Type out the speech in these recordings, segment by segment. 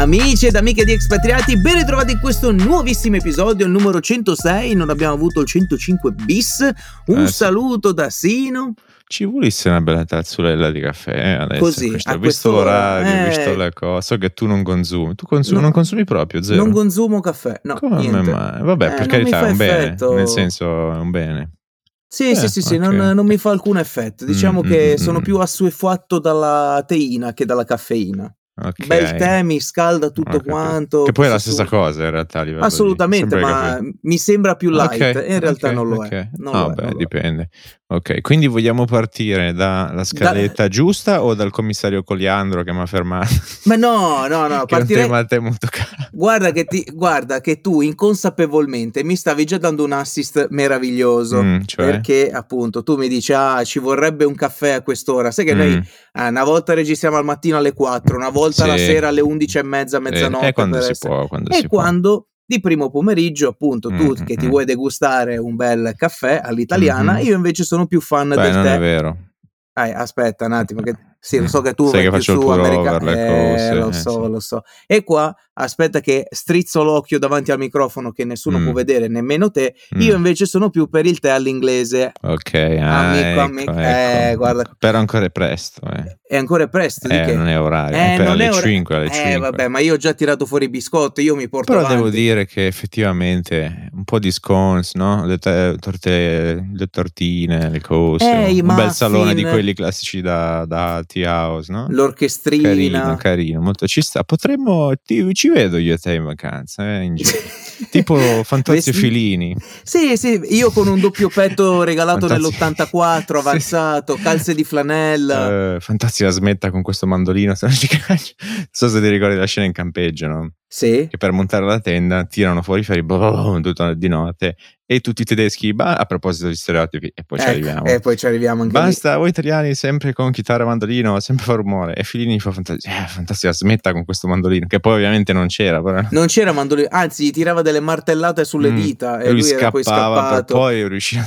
Amici ed amiche di Expatriati, ben ritrovati in questo nuovissimo episodio, il numero 106, non abbiamo avuto il 105 bis. Un Eh, sì. saluto da Sino. Ci volesse una bella tazzulella di caffè eh, adesso. Così, questo- visto l'orario, ho eh. visto le cose. So che tu non consumi. Tu consumi, No. non consumi proprio, zero. Non consumo caffè, no, Come niente. mai? Vabbè, Eh, per carità, è un bene. effetto. Nel senso, è un bene. Sì, Eh, sì, sì, sì, ok. non, non mi fa alcun effetto. Diciamo Mm, che mm, sono mm. più assuefatto dalla teina che dalla caffeina. Ok. Bel tè, mi scalda tutto capito. quanto. Che poi è la stessa su- cosa in realtà di- Assolutamente, sempre ma caffè. mi sembra più light. Ok, e in realtà non lo è. Non No, lo beh, è. dipende. Ok, quindi vogliamo partire dalla scaletta giusta o dal commissario Coliandro che mi ha fermato? Ma no, no, no, che è un partirei. tema molto caro. Guarda che, ti, guarda che tu inconsapevolmente mi stavi già dando un assist meraviglioso. Mm, cioè? Perché appunto tu mi dici, ah, ci vorrebbe un caffè a quest'ora. Sai che noi Mm. eh, una volta registriamo al mattino alle 4, una volta la Sì. sera alle 11 e mezza, Eh, mezzanotte. è quando si essere- può, quando E si può. quando di primo pomeriggio, appunto, tu Mm, che ti mm. vuoi degustare un bel caffè all'italiana, Mhm. io invece sono più fan Beh, del non tè. è vero. Eh, aspetta un attimo, che sì, lo so che tu Sai che più faccio il su americano. le Eh, lo eh, so, sì. lo so. E qua aspetta che strizzo l'occhio davanti al microfono che nessuno Mm. può vedere, nemmeno te. Mm. Io invece sono più per il tè all'inglese. Ok, ah, Amico, ecco, amico, ecco. eh, guarda. Però ancora è presto, eh. È ancora presto Eh, che? non è orario, Eh, per non alle è ora- 5, alle Eh, 5. vabbè, ma io ho già tirato fuori i biscotti, io mi porto Però avanti. devo dire che effettivamente un po' di scones, no? Le, te- torte, le tortine, le cose. Eh, i un bel salone di quelli classici da, da tea house, no? L'orchestrina. Carino, carino, molto ci sta. Potremmo, ti- ci vedo io e te in vacanza, eh, in giro. tipo Fantozzi Vesti- Filini. Sì, sì, io con un doppio petto regalato Fantazzi- nell'84, Sì. avanzato, calze di flanella. Eh, Fantazzi la smetta con questo mandolino. se non ci caccia. Non so se ti ricordi la scena in campeggio, no? Sì. Che per montare la tenda tirano fuori i ferri boh, boh, boh, tutta di notte e tutti i tedeschi, bah, a proposito di stereotipi, e poi ci Ecco, arriviamo. E poi ci arriviamo anche lì. Basta, voi italiani sempre con chitarra e mandolino, sempre fa rumore. E Filini fa fantasia, eh, smetta con questo mandolino, che poi ovviamente non c'era, però. Non c'era mandolino, anzi, tirava delle martellate sulle Mm. dita e lui lui, era poi scappato. poi riusciva.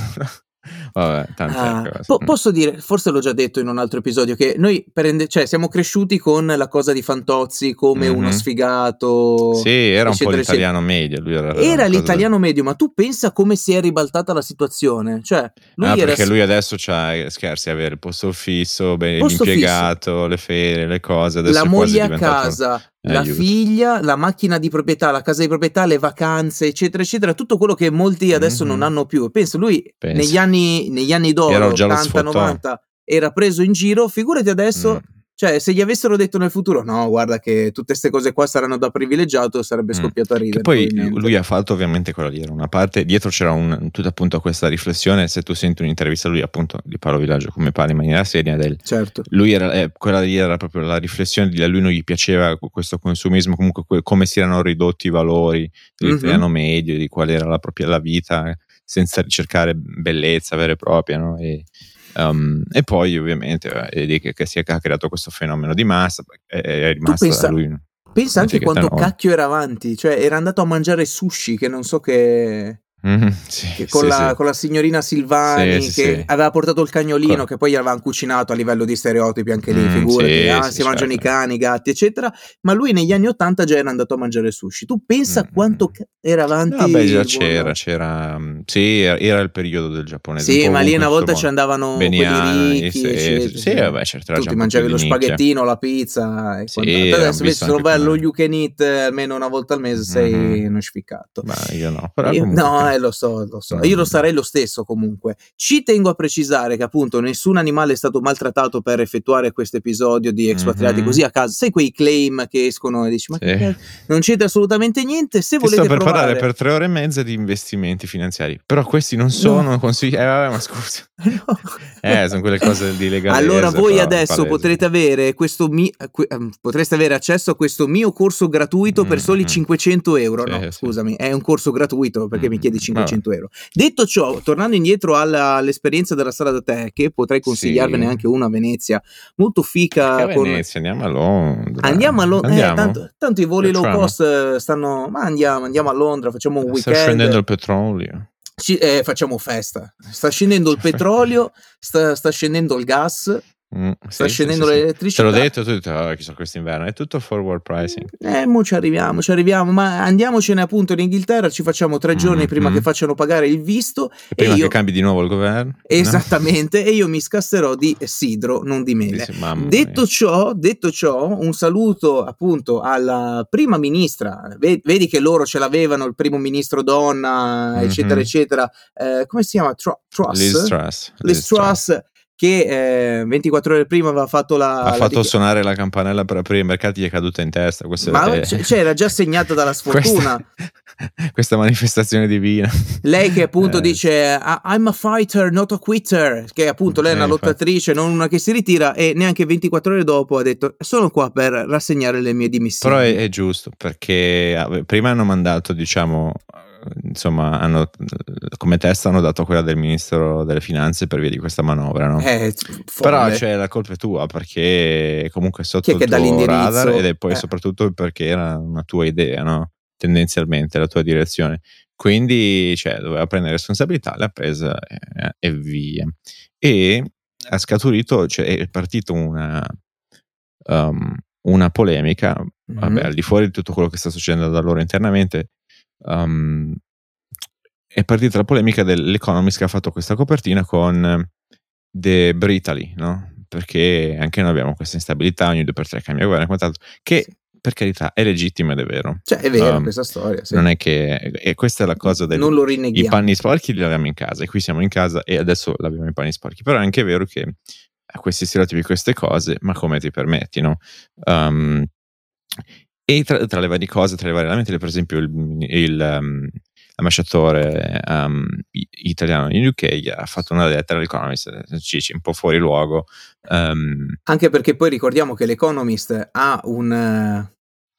Vabbè, Ah, po- posso dire, forse l'ho già detto in un altro episodio, che noi prende- cioè, siamo cresciuti con la cosa di Fantozzi come Mhm. uno sfigato. Sì, era un po' l'italiano medio. Era, Era una cosa- l'italiano medio, ma tu pensa come si è ribaltata la situazione? Cioè, lui ah, perché lui adesso c'ha, scherzi, avere il posto fisso, beh, Posto l'impiegato, le ferie, le cose. La moglie a casa, Eh, la aiuto. figlia, la macchina di proprietà, la casa di proprietà, le vacanze, eccetera, eccetera, tutto quello che molti adesso Mhm. non hanno più. Penso lui Pensa. negli anni, negli anni d'oro, Era già lo 80, sfottò. 90, era preso in giro, figurati adesso, Mm. Cioè se gli avessero detto nel futuro, no, guarda che tutte queste cose qua saranno da privilegiato, sarebbe Mm. scoppiato a ridere. Che poi lui ha fatto ovviamente quella lì, era una parte, dietro c'era un, tutta appunto questa riflessione, se tu senti un'intervista lui appunto di Paolo Villaggio come parla in maniera seria del... Certo. Lui era, eh, quella lì era proprio la riflessione di a lui non gli piaceva questo consumismo, comunque que- come si erano ridotti i valori dell'italiano medio, di qual era la propria la vita, eh, senza ricercare bellezza vera e propria, no? E, um, e poi ovviamente lì che, si è creato questo fenomeno di massa, è, rimasta pensa- lui. Pensa anche quanto cacchio era avanti, cioè era andato a mangiare sushi che non so che... Mhm, sì, con, sì, la, sì. con la signorina Silvani che aveva portato il cagnolino Co- che poi gli avevano cucinato a livello di stereotipi anche lì, Mm, figurati, ah, si mangiano certo. i cani, i gatti eccetera, ma lui negli anni Ottanta già era andato a mangiare sushi, tu pensa Mm, quanto mm. era avanti Vabbè, già il c'era, mondo. c'era, mm, sì, era, era il periodo del giapponese. sì ma lì una volta ci andavano Beniani, quelli ricchi sì, eccetera, sì, vabbè, certo, tu già ti mangiavi lo spaghettino, la pizza e adesso invece se non vai allo you can eat eh, almeno una volta al mese sei Mhm. uno spiccato Ma io no, però Io- no, eh, lo so, lo so. No, Io lo no. sarei lo stesso comunque. Ci tengo a precisare che appunto nessun animale è stato maltrattato per effettuare questo episodio di Expatriati Mhm. così a caso. Sai quei claim che escono e dici ma Sì. che non c'entra assolutamente niente. Se Ti volete sto per provare parlare per tre ore e mezza di investimenti finanziari, però questi non sono consigli. Eh, vabbè, ma scusa. No. Eh, sono quelle cose di legalità. Allora voi adesso potrete avere questo mi- ehm, potreste avere accesso a questo mio corso gratuito per soli Mm, mm. 500 euro. Sì, no, sì. scusami, è un corso gratuito perché mi Mm, chiedi vabbè. 500 euro. Detto ciò, tornando indietro alla- all'esperienza della sala da tè, che potrei consigliarvene Sì. anche una a Venezia, molto fica. Che con- Venezia, andiamo a Londra. Andiamo a Londra, Andiamo? tanto, tanto i voli low cost eh, stanno. Ma andiamo, andiamo a Londra, facciamo un Sta weekend. scendendo il petrolio. Ci- eh, facciamo festa. Sta scendendo il petrolio, sta, sta scendendo il gas. Mm, sta sì, scendendo sì, l'elettricità. Te l'ho detto, tu hai detto, oh, chissà quest'inverno, è tutto forward pricing. Eh, mo ci arriviamo, ci arriviamo, ma andiamocene appunto in Inghilterra, ci facciamo tre giorni mm, prima che facciano pagare il visto. E prima e io... che cambi di nuovo il governo. Esattamente, no? e io mi scasserò di sidro, non di mele. detto ciò, detto ciò, un saluto appunto alla prima ministra, vedi che loro ce l'avevano, il primo ministro donna, mm-hmm. eccetera, eccetera, eh, come si chiama? Tr- Truss? Liz Truss. Liz Truss che eh, 24 ore prima aveva fatto la... Ha la fatto dichiar- suonare la campanella per aprire i mercati, gli è caduta in testa. Ma è... c- cioè, era già segnata dalla sfortuna. questa, questa manifestazione divina. Lei che appunto eh. dice I'm a fighter, not a quitter, che appunto lei è una eh, lottatrice, infatti. non una che si ritira e neanche 24 ore dopo ha detto sono qua per rassegnare le mie dimissioni. Però è, è giusto perché prima hanno mandato diciamo insomma, hanno, come testa hanno dato quella del ministro delle finanze per via di questa manovra, no? Eh, Però cioè, la colpa è tua perché comunque sotto il tuo radar ed è poi eh. soprattutto perché era una tua idea, no? Tendenzialmente la tua direzione. Quindi cioè, doveva prendere responsabilità, l'ha presa e, eh, e via. E ha scaturito, cioè è partita una, um, una polemica, mm-hmm. vabbè, al di fuori di tutto quello che sta succedendo da loro internamente, um, è partita la polemica dell'Economist che ha fatto questa copertina con The Britally, no? Perché anche noi abbiamo questa instabilità, ogni due per tre cambia governo e quant'altro, che per carità è legittimo ed è vero. Cioè è vero um, questa storia. Sì. Non è che... E questa è la cosa del... Non lo rinneghiamo. I panni sporchi li abbiamo in casa e qui siamo in casa e adesso abbiamo i panni sporchi. Però è anche vero che a questi stereotipi, queste cose, ma come ti permetti, no? Um, e tra, tra, le varie cose, tra le varie lamentele, per esempio il, il um, l'ambasciatore um, italiano in UK ha fatto una lettera all'Economist, un po' fuori luogo. Um, Anche perché poi ricordiamo che l'Economist ha un,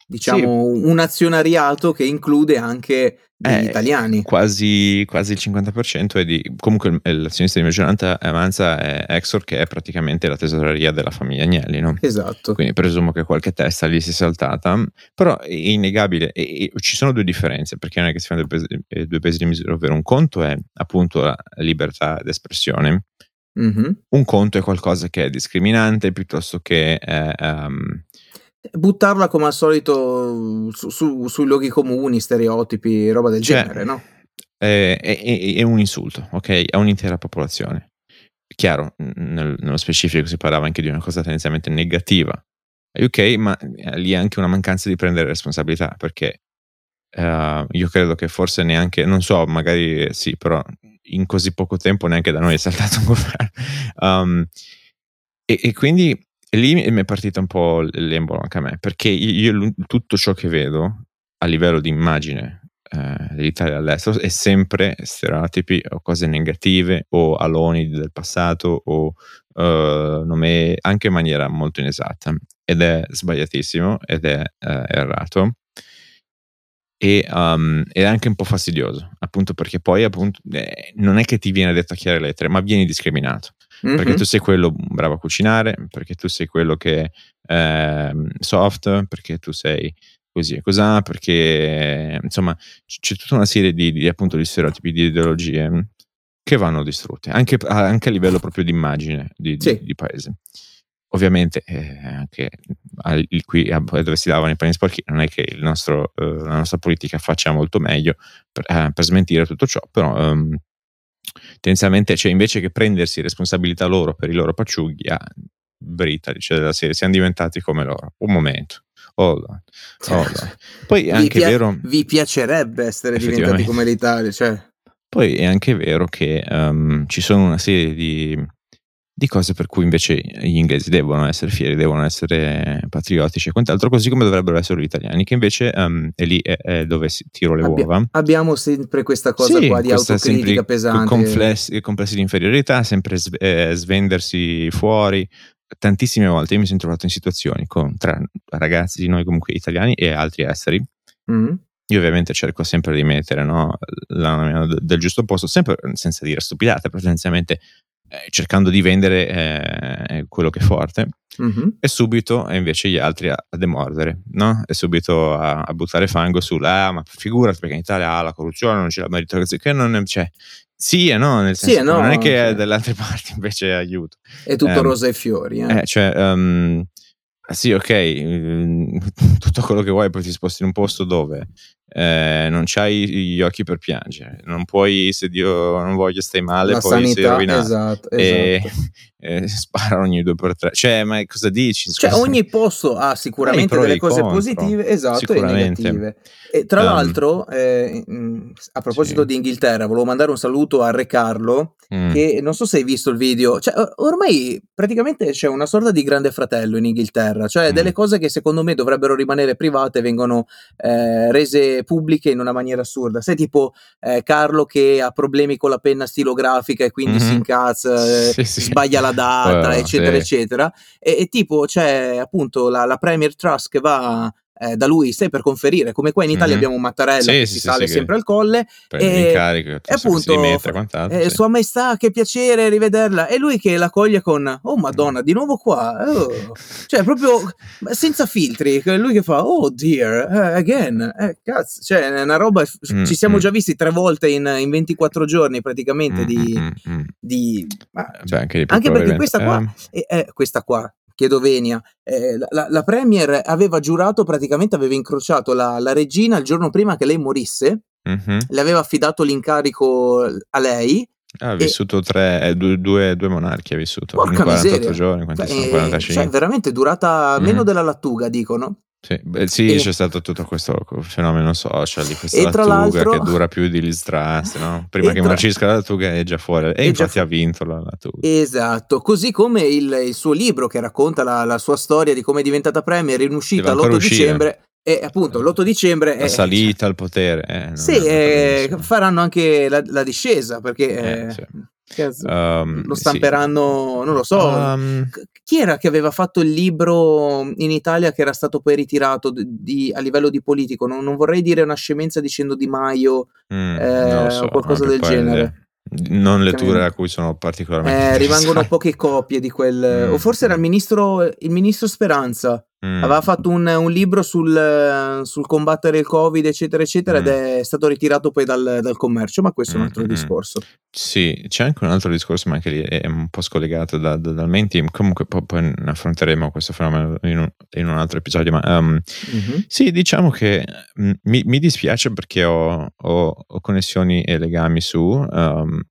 diciamo, sì. un azionariato che include anche degli eh, italiani. Quasi, quasi, il 50% è di... Comunque l'azionista di maggioranza Avanza è Exor che è praticamente la tesoreria della famiglia Agnelli, no? Esatto. Quindi presumo che qualche testa lì si sia saltata, però è innegabile e, e ci sono due differenze perché non è che si fanno due pesi, eh, due pesi di misura, ovvero un conto è appunto la libertà d'espressione, mm-hmm. un conto è qualcosa che è discriminante piuttosto che... È, um, buttarla come al solito su, su, sui luoghi comuni, stereotipi, roba del cioè, genere, no? È, è, è, un insulto, ok? A un'intera popolazione. Chiaro, nel, nello specifico si parlava anche di una cosa tendenzialmente negativa UK, ma lì è anche una mancanza di prendere responsabilità, perché uh, io credo che forse neanche, non so, magari sì, però in così poco tempo neanche da noi è saltato un governo. Um, e, e, quindi e lì mi è partita un po' l'embolo anche a me, perché io, tutto ciò che vedo a livello di immagine eh, dell'Italia all'estero è sempre stereotipi o cose negative o aloni del passato o eh, nome, anche in maniera molto inesatta. Ed è sbagliatissimo ed è eh, errato. E um, è anche un po' fastidioso appunto perché poi appunto eh, non è che ti viene detto a chiare lettere ma vieni discriminato mm-hmm. perché tu sei quello bravo a cucinare, perché tu sei quello che è eh, soft, perché tu sei così e cos'ha, perché insomma c'è tutta una serie di, di, appunto di stereotipi, di ideologie che vanno distrutte, anche, anche a livello proprio di immagine di, sì. di, di paese. Ovviamente eh, anche al, qui dove si lavano i panni sporchi non è che nostro, eh, la nostra politica faccia molto meglio per, eh, per smentire tutto ciò, però um, tendenzialmente, cioè invece che prendersi responsabilità loro per i loro pacciughi, ah, Britali, cioè della serie, siamo diventati come loro. Un momento. Hold on, hold on. Poi è anche pia- vero. Vi piacerebbe essere diventati come l'Italia, cioè. Poi è anche vero che um, ci sono una serie di di cose per cui invece gli inglesi devono essere fieri, devono essere patriottici e quant'altro, così come dovrebbero essere gli italiani, che invece um, è lì è, è dove si tiro le Abbi- uova. Abbiamo sempre questa cosa sì, qua di autocritica pesante. Complessi, complessi di inferiorità, sempre sve- eh, svendersi fuori. Tantissime volte io mi sono trovato in situazioni con tra ragazzi di noi comunque italiani e altri esteri. Mm. Io ovviamente cerco sempre di mettere no, la, la, del giusto posto, sempre senza dire stupidate, potenzialmente eh, cercando di vendere eh, quello che è forte mm-hmm. e subito invece gli altri a, a demordere no? e subito a, a, buttare fango sulla ah, ma figurati perché in Italia ha la corruzione non c'è la meritocrazia che non c'è sì e no, nel senso sì no, non è che cioè. dalle altre parti invece aiuto. È tutto um, rosa e fiori. Eh. Eh, cioè, um, sì, ok, mm, tutto quello che vuoi, poi ti sposti in un posto dove eh, non c'hai gli occhi per piangere, non puoi, se Dio non voglia stai male, La poi sanità, sei rovinato. Esatto, e, esatto. e sparano ogni due per tre. Cioè, ma cosa dici? Cioè, ogni posto ha sicuramente delle cose contro, positive, esatto, e negative. E tra um, l'altro, eh, a proposito sì. di Inghilterra, volevo mandare un saluto a Re Carlo, mm. che non so se hai visto il video, cioè, ormai praticamente c'è una sorta di grande fratello in Inghilterra, cioè mm. delle cose che secondo me dovrebbero rimanere private vengono eh, rese pubbliche in una maniera assurda. Sai, tipo eh, Carlo che ha problemi con la penna stilografica e quindi mm-hmm. si incazza, eh, sì, sì. sbaglia la data, well, eccetera, sì. eccetera. E, e, tipo c'è appunto la, la Premier Trust che va eh, da lui stai per conferire come qua in Italia mm-hmm. abbiamo un Mattarella sì, che sì, si sì, sale sempre al colle e, incarico, e appunto mette, eh, sua maestà che piacere rivederla e lui che la coglie con oh madonna di nuovo qua oh. cioè proprio senza filtri lui che fa oh dear uh, again eh, cazzo cioè è una roba mm-hmm. ci siamo mm. già visti tre volte in, in 24 giorni praticamente mm-hmm. di, mm, mm. di ma, Beh, anche, anche perché questa qua, eh. è, questa qua chiedo venia, eh, la, la, Premier aveva giurato, praticamente aveva incrociato la, la regina il giorno prima che lei morisse, mm-hmm. le aveva affidato l'incarico a lei. Ha vissuto tre, eh, due, due, due, monarchi, ha vissuto in 48 miseria. giorni, quanti sono 45? Cioè, veramente durata meno mm. della lattuga, dicono. Sì, beh, sì e... c'è stato tutto questo fenomeno social di questa lattuga che dura più di Liz Truss, no? Prima che tra... marcisca la lattuga è già fuori e, infatti già... ha vinto la lattuga. Esatto, così come il, il suo libro che racconta la, la, sua storia di come è diventata premier in uscita l'8 uscire. dicembre e appunto l'8 dicembre la salita cioè, al potere eh, sì, eh, faranno anche la, la discesa perché eh, sì. Um, lo stamperanno, sì. non lo so. Um, chi era che aveva fatto il libro in Italia che era stato poi ritirato di, a livello di politico? Non, non, vorrei dire una scemenza dicendo Di Maio mm, eh, so, o qualcosa del genere. Non letture a cui sono particolarmente. Eh, rimangono poche copie di quel. Mm. O forse era il ministro, il ministro Speranza Mm. Aveva fatto un, un libro sul, sul, combattere il Covid, eccetera, eccetera, mm. ed è stato ritirato poi dal, dal commercio, ma questo è un altro mm. discorso. Sì, c'è anche un altro discorso, ma anche lì è un po' scollegato da, da, dal main team. Comunque poi, poi affronteremo questo fenomeno in un, in un altro episodio. Ma um, mm-hmm. sì, diciamo che mi, mi dispiace perché ho, ho, ho, connessioni e legami su. Um,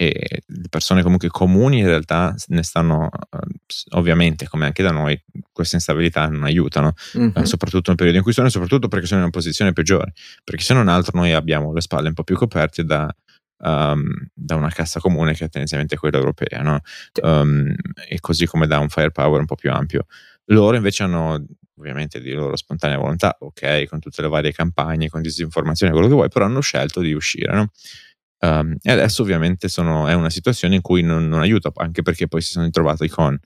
e le persone comunque comuni in realtà ne stanno ovviamente come anche da noi queste instabilità non aiutano mm-hmm. soprattutto nel periodo in cui sono e soprattutto perché sono in una posizione peggiore perché se non altro noi abbiamo le spalle un po' più coperte da, um, da una cassa comune che è tendenzialmente quella europea no? um, e così come da un firepower un po' più ampio loro invece hanno ovviamente di loro spontanea volontà ok con tutte le varie campagne con disinformazione quello che vuoi però hanno scelto di uscire no? Um, e adesso ovviamente sono, è una situazione in cui non, non, aiuta, anche perché poi si sono ritrovati con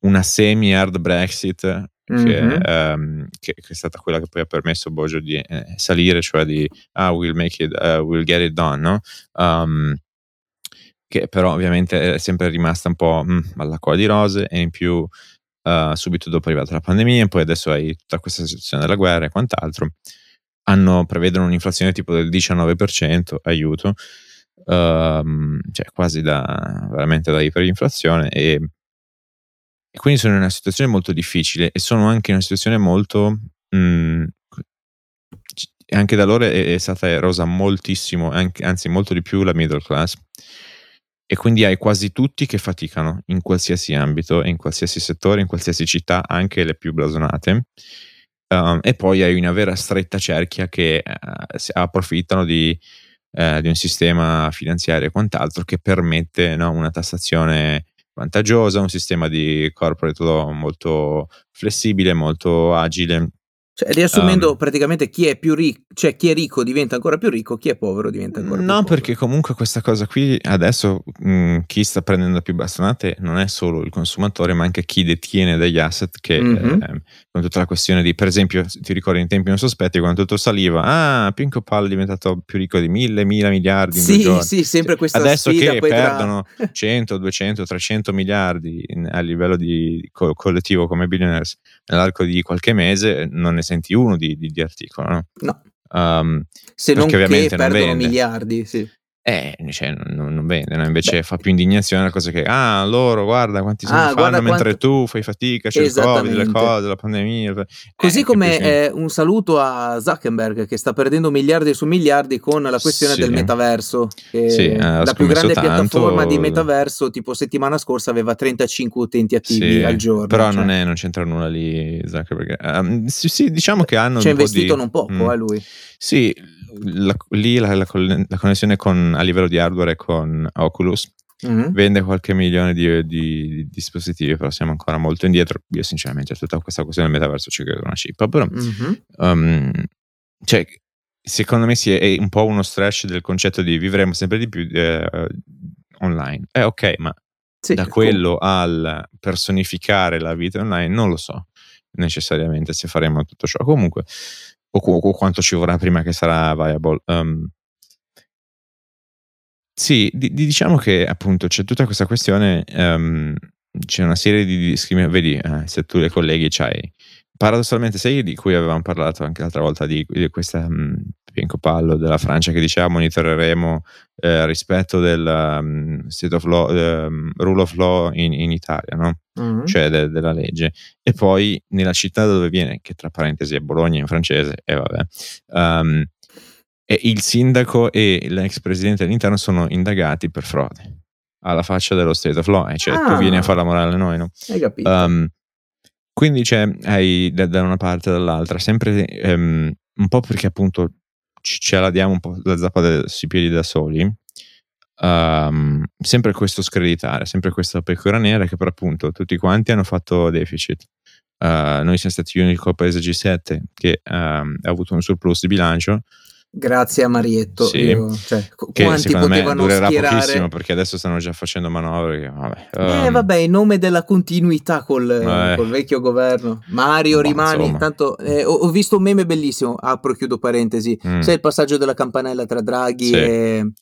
una semi-hard Brexit mm-hmm. che, um, che, che, è stata quella che poi ha permesso Bojo di eh, salire, cioè di ah, we'll make it, uh, we'll get it done, no? Um, che però ovviamente è sempre rimasta un po' mm, all'acqua di rose e in più uh, subito dopo è arrivata la pandemia e poi adesso hai tutta questa situazione della guerra e quant'altro hanno, prevedono un'inflazione tipo del 19%, aiuto, um, cioè quasi da, veramente da iperinflazione e, e, quindi sono in una situazione molto difficile e sono anche in una situazione molto... Mh, mm, anche da loro è, è, stata erosa moltissimo, anche, anzi molto di più la middle class. E quindi hai quasi tutti che faticano in qualsiasi ambito, in qualsiasi settore, in qualsiasi città, anche le più blasonate. Um, e poi hai una vera stretta cerchia che uh, approfittano di, uh, di, un sistema finanziario e quant'altro che permette no, una tassazione vantaggiosa, un sistema di corporate law molto flessibile, molto agile cioè, riassumendo, um, praticamente chi è più ricco, cioè chi è ricco diventa ancora più ricco, chi è povero diventa ancora no, più povero. No, perché comunque questa cosa qui adesso mh, chi sta prendendo più bastonate non è solo il consumatore, ma anche chi detiene degli asset che mm-hmm. eh, con tutta la questione di, per esempio, ti ricordi in tempi non sospetti quando tutto saliva, ah, Pinco Pal è diventato più ricco di mille, mille miliardi sì, Sì, sempre questa Adesso che perdono tra... 100, 200, 300 miliardi in, a livello di co- collettivo come billionaires nell'arco di qualche mese non ne senti uno di, di, di articolo, no? No. Um, Se non che perdono miliardi, sì. Eh, cioè, non, non vende, no? invece Beh. fa più indignazione la cosa che, ah, loro, guarda quanti soldi ah, fanno mentre quanto... tu fai fatica, c'è il Covid, le cose, la pandemia. Così eh, come eh, un saluto a Zuckerberg che sta perdendo miliardi su miliardi con la questione sì. del metaverso. sì, eh, la più grande tanto... piattaforma di metaverso, tipo settimana scorsa, aveva 35 utenti attivi sì, al giorno. Però cioè. non, è, non, c'entra nulla lì Zuckerberg. Um, sì, sì, diciamo che hanno... Ci ha investito di... non poco, mm. eh, lui. Sì, la, lì la, la, la connessione con, a livello di hardware con Oculus mm-hmm. vende qualche milione di, di, di, dispositivi, però siamo ancora molto indietro. Io sinceramente tutta questa questione del metaverso ci credo una chip, però mm-hmm. um, cioè, secondo me sì, è un po' uno stretch del concetto di vivremo sempre di più eh, online. È eh, ok, ma sì, da quello com- al personificare la vita online non lo so necessariamente se faremo tutto ciò. Comunque, o, o quanto ci vorrà prima che sarà viable. Um, sì, di, di, diciamo che appunto c'è tutta questa questione, um, c'è una serie di discriminazioni, vedi, eh, se tu le colleghi c'hai, paradossalmente sei di cui avevamo parlato anche l'altra volta di, di questa um, Pinco Pallo della Francia che diceva monitoreremo eh, rispetto del um, state of law, um, rule of law in, in Italia, no? Mm-hmm. cioè de, della legge. E poi nella città dove viene, che tra parentesi è Bologna in francese, e vabbè, um, e il sindaco e l'ex presidente dell'interno sono indagati per frode alla faccia dello state of law, cioè ah, tu vieni a fare la morale a noi, no? Hai capito. Um, quindi c'è, hai da, da, una parte e dall'altra, sempre um, un po' perché appunto ce la diamo un po' la zappa sui piedi da soli, um, sempre questo screditare, sempre questa pecora nera che per appunto tutti quanti hanno fatto deficit. Uh, noi siamo stati l'unico paese G7 che um, ha avuto un surplus di bilancio Grazie a Marietto. Sì, Io, cioè, che secondo me durerà schierare... pochissimo perché adesso stanno già facendo manovre. Vabbè, um... Eh, vabbè, in nome della continuità col, eh. col vecchio governo. Mario, Ma, rimani. Insomma. Tanto, eh, ho, ho, visto un meme bellissimo. Apro e chiudo parentesi. Mm. Sai il passaggio della campanella tra Draghi sì. e,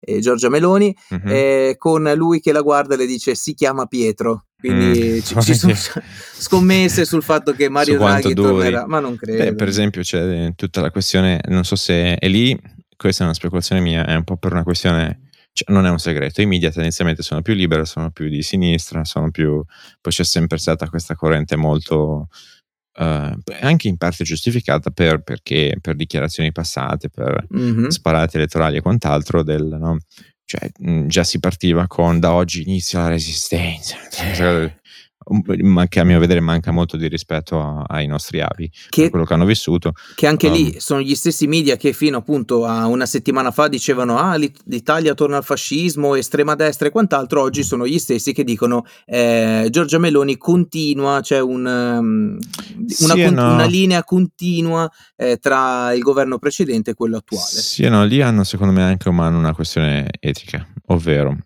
e Giorgia Meloni, mm-hmm. eh, con lui che la guarda e le dice si chiama Pietro. Quindi mm. ci, ci, sono scommesse sul fatto che Mario Draghi tornerà, ma non credo. Beh, per esempio c'è tutta la questione, non so se è lì, questa è una speculazione mia, è un po' per una questione, cioè non è un segreto, i media tendenzialmente sono più liberi, sono più di sinistra, sono più, poi c'è sempre stata questa corrente molto... Uh, anche in parte giustificata per, perché, per dichiarazioni passate, per mm-hmm. sparate elettorali e quant'altro, del, no? Cioè, già si partiva con da oggi inizia la resistenza. Ma che a mio vedere manca molto di rispetto a, ai nostri avi, che, quello che hanno vissuto. Che anche um, lì sono gli stessi media che fino appunto a una settimana fa dicevano ah l'Italia torna al fascismo, estrema destra e quant'altro, oggi sono gli stessi che dicono eh, Giorgia Meloni continua, c'è un, um, una, sì con, no. una, linea continua eh, tra il governo precedente e quello attuale. Sì, no, lì hanno secondo me anche umano una questione etica, ovvero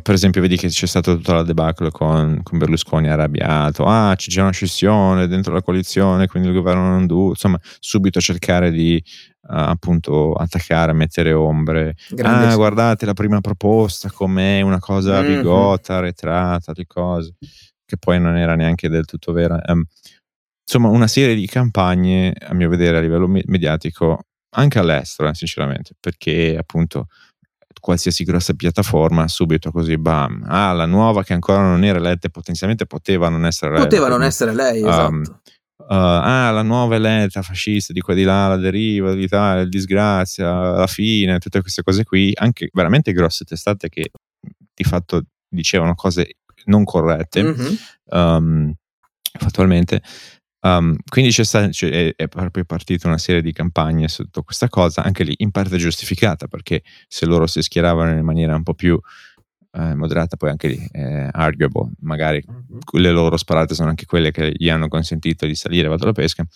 per esempio, vedi che c'è stata tutta la debacle con, con Berlusconi arrabbiato. Ah, c'è già una scissione dentro la coalizione, quindi il governo non dura. Insomma, subito cercare di uh, appunto attaccare, mettere ombre. Grande ah, guardate la prima proposta com'è una cosa mm-hmm. bigota, retrata, di cose che poi non era neanche del tutto vera. Um, insomma, una serie di campagne, a mio vedere, a livello mediatico, anche all'estero, eh, sinceramente, perché appunto qualsiasi grossa piattaforma, subito così, bam. Ah, la nuova che ancora non era eletta, potenzialmente poteva non essere eletta. Poteva non essere lei, um, esatto. Uh, ah, la nuova eletta fascista di qua di là, la deriva dell'Italia, la disgrazia, la fine, tutte queste cose qui, anche veramente grosse testate che di fatto dicevano cose non corrette, mm-hmm. um, fattualmente. Um, quindi c'è stata, cioè, è, proprio partita una serie di campagne sotto questa cosa, anche lì in parte giustificata, perché se loro si schieravano in maniera un po' più eh, moderata, poi anche lì è arguable, magari mm-hmm. le loro sparate sono anche quelle che gli hanno consentito di salire vado alla pesca.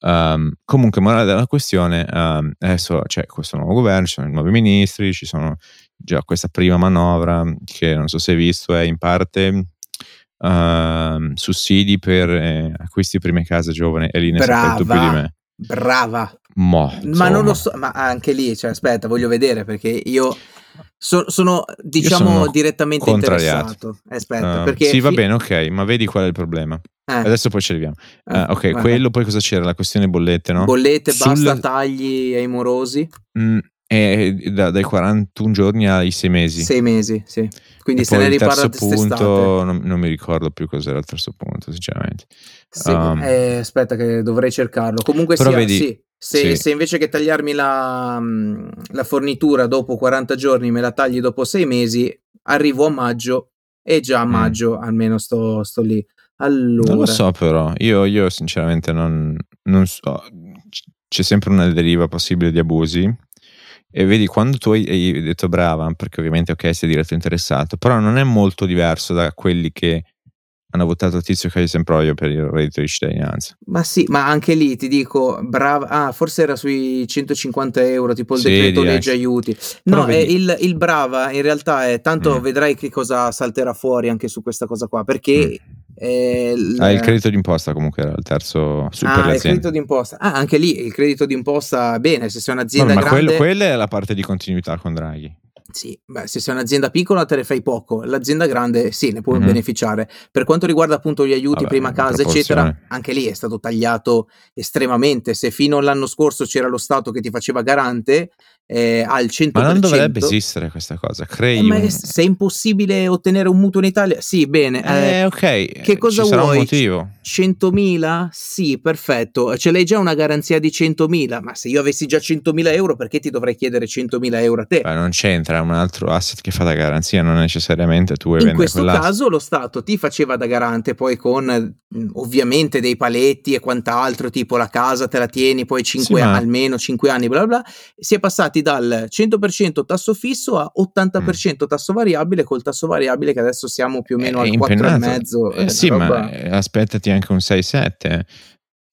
Um, comunque, morale della questione, um, adesso c'è questo nuovo governo, ci sono i nuovi ministri, ci sono già questa prima manovra che non so se hai visto, è in parte uh, sussidi per eh, acquisti prime case giovane e lì ne brava, più di me. Brava. Mo, ma non lo so, ma anche lì, cioè, aspetta, voglio vedere perché io so, sono, diciamo, sono direttamente interessato. Aspetta, uh, perché sì, va bene, ok, ma vedi qual è il problema. Eh. Adesso poi ci arriviamo. Uh, ok, vai. quello poi cosa c'era? La questione bollette, no? Bollette, Sul... basta tagli ai morosi. Mm, È da, dai 41 giorni ai 6 mesi. 6 mesi, sì. Quindi e se ne riparla punto, non, non, mi ricordo più cos'era il terzo punto, sinceramente. Sì, um, eh, aspetta che dovrei cercarlo. Comunque sia, vedi, sì. Se, sì. se, invece che tagliarmi la, mm, la, fornitura dopo 40 giorni me la tagli dopo 6 mesi, arrivo a maggio e già a mm. maggio mm. almeno sto, sto, lì. Allora. Non lo so però, io, io sinceramente non, non so, c'è sempre una deriva possibile di abusi e vedi, quando tu hai, detto brava, perché ovviamente ok, sei diretto interessato, però non è molto diverso da quelli che hanno votato Tizio Caio Semprovio per il reddito di cittadinanza. Ma sì, ma anche lì ti dico, brava, ah, forse era sui 150 euro, tipo il sì, decreto legge aiuti. No, il, il, brava in realtà è, tanto mm. vedrai che cosa salterà fuori anche su questa cosa qua, perché mm. Eh, ah, il credito d'imposta comunque era il terzo super ah, il credito d'imposta. Ah, anche lì il credito d'imposta, bene, se sei un'azienda no, ma grande... quello, quella è la parte di continuità con Draghi. Sì, beh, se sei un'azienda piccola te ne fai poco, l'azienda grande sì, ne può mm-hmm. beneficiare. Per quanto riguarda appunto gli aiuti, Vabbè, prima casa, eccetera, anche lì è stato tagliato estremamente. Se fino all'anno scorso c'era lo Stato che ti faceva garante, eh, al 100%. Ma non dovrebbe esistere questa cosa. Crei eh, ma un... se è impossibile ottenere un mutuo in Italia, sì, bene. Eh, eh ok. Che cosa Ci vuoi? 100.000? Sì, perfetto. Ce l'hai già una garanzia di 100.000, ma se io avessi già 100.000 euro, perché ti dovrei chiedere 100.000 euro a te? Beh, non c'entra un altro asset che fa da garanzia, non necessariamente tu In questo caso lo Stato ti faceva da garante poi con ovviamente dei paletti e quant'altro, tipo la casa te la tieni poi 5 sì, ma... almeno 5 anni, bla bla. Si è passati dal 100% tasso fisso a 80% mm. tasso variabile, col tasso variabile che adesso siamo più o meno è al 4,5. Eh, sì, roba... ma aspettati anche un 6-7.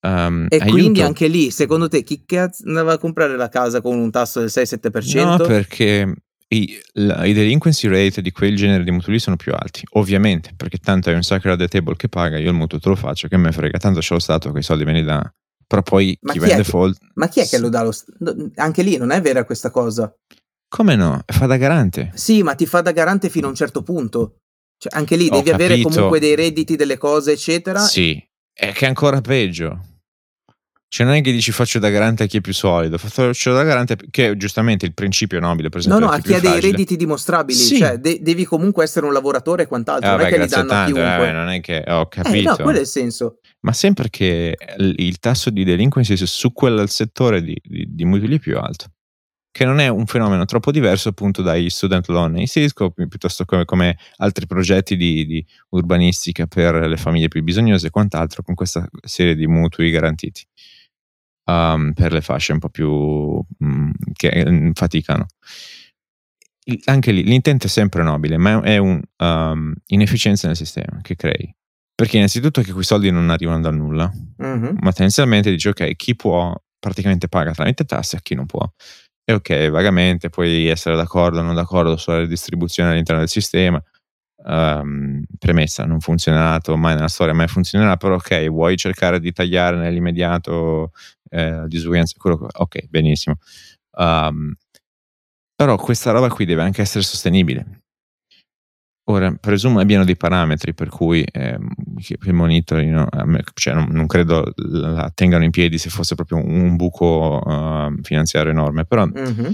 Um, e aiuto. quindi anche lì, secondo te, chi cazzo andava a comprare la casa con un tasso del 6-7%? No, perché i, la, i delinquency rate di quel genere di mutui sono più alti, ovviamente, perché tanto hai un at the table che paga, io il mutuo te lo faccio, che me frega, tanto c'è lo Stato che i soldi me li dà, però poi ma chi, chi vende default... Ma chi è che lo dà? Lo, anche lì non è vera questa cosa. Come no? Fa da garante. Sì, ma ti fa da garante fino a un certo punto. Cioè, anche lì Ho devi capito. avere comunque dei redditi, delle cose, eccetera. Sì, è che è ancora peggio. Cioè non è che dici faccio da garante a chi è più solido, faccio da garante che è giustamente il principio nobile, per esempio. No, no, a chi ha dei redditi dimostrabili, sì. cioè de- devi comunque essere un lavoratore e quant'altro, eh, non vabbè, è che li danno tanto, a chiunque. Eh, non è che ho capito. Eh, no, quello è il senso. Ma sempre che il tasso di delinquency su quel settore di, di, di mutui è più alto che non è un fenomeno troppo diverso appunto dai student loan in Cisco, piuttosto come, come altri progetti di, di, urbanistica per le famiglie più bisognose e quant'altro, con questa serie di mutui garantiti um, per le fasce un po' più mh, mm, che mh, faticano. Il, anche lì l'intento è sempre nobile, ma è un'inefficienza um, nel sistema che crei. Perché innanzitutto che quei soldi non arrivano dal nulla, mm-hmm. ma tendenzialmente dici ok, chi può praticamente paga tramite tasse a chi non può. E ok, vagamente puoi essere d'accordo o non d'accordo sulla redistribuzione all'interno del sistema. Um, premessa, non funzionato mai nella storia, mai funzionerà, però ok, vuoi cercare di tagliare nell'immediato eh, disuguaglianza, quello, ok, benissimo. Um, però questa roba qui deve anche essere sostenibile. Ora, presumo abbiano dei parametri per cui eh, che monitorino, cioè non, non, credo la tengano in piedi se fosse proprio un buco uh, finanziario enorme, però mm-hmm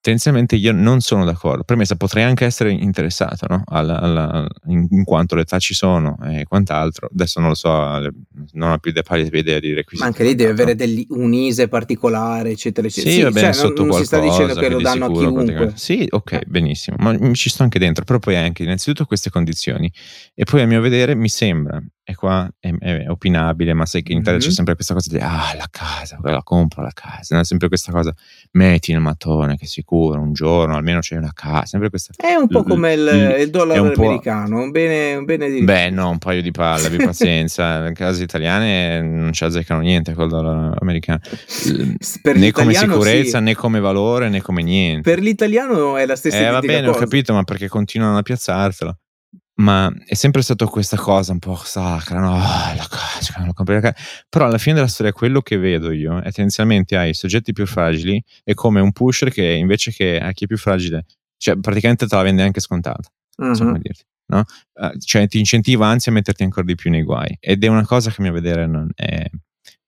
tendenzialmente io non sono d'accordo. Premessa, potrei anche essere interessato no? alla, alla, in, in, quanto le età ci sono e quant'altro. Adesso non lo so, non ho più pallida idea di requisiti. Ma anche lì deve avere degli, un ISE particolare, eccetera, eccetera. Sì, sì va bene, cioè, sotto non, non si sta dicendo che, lo danno sicuro, a chiunque. Sì, ok, eh. benissimo, ma ci sto anche dentro. Però poi anche innanzitutto queste condizioni. E poi a mio vedere mi sembra e qua è, è, opinabile, ma sai che in Italia mm-hmm. c'è sempre questa cosa di ah, la casa, la compro la casa, no? sempre questa cosa, metti il mattone che sicuro, un giorno almeno c'è una casa, sempre questa... È un po' come il, il dollaro americano, un bene, un bene di... Beh, no, un paio di palle, abbi pazienza, le case italiane non ci azzeccano niente col dollaro americano, per né come sicurezza, sì. né come valore, né come niente. Per l'italiano è la stessa cosa. Eh, va bene, cosa. ho capito, ma perché continuano a piazzartelo ma è sempre stata questa cosa un po' sacra, no? Ah, la casa, la compri la casa. Però alla fine della storia quello che vedo io è tendenzialmente ai soggetti più fragili è come un pusher che invece che a chi è più fragile, cioè praticamente te la vende anche scontata. Non so mm-hmm. dirti. No? Uh, cioè ti incentiva anzi a metterti ancora di più nei guai ed è una cosa che a mio vedere non è,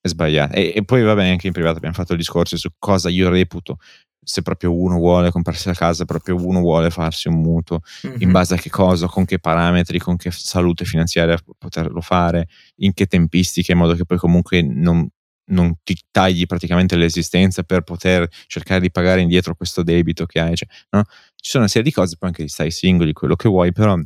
è sbagliata e, e, poi va bene anche in privato abbiamo fatto discorsi su cosa io reputo se proprio uno vuole comprarsi la casa, proprio uno vuole farsi un mutuo, mm-hmm. in base a che cosa, con che parametri, con che salute finanziaria poterlo fare, in che tempistiche, in modo che poi comunque non, non ti tagli praticamente l'esistenza per poter cercare di pagare indietro questo debito che hai. Cioè, no? Ci sono una serie di cose, poi anche stai singoli, quello che vuoi, però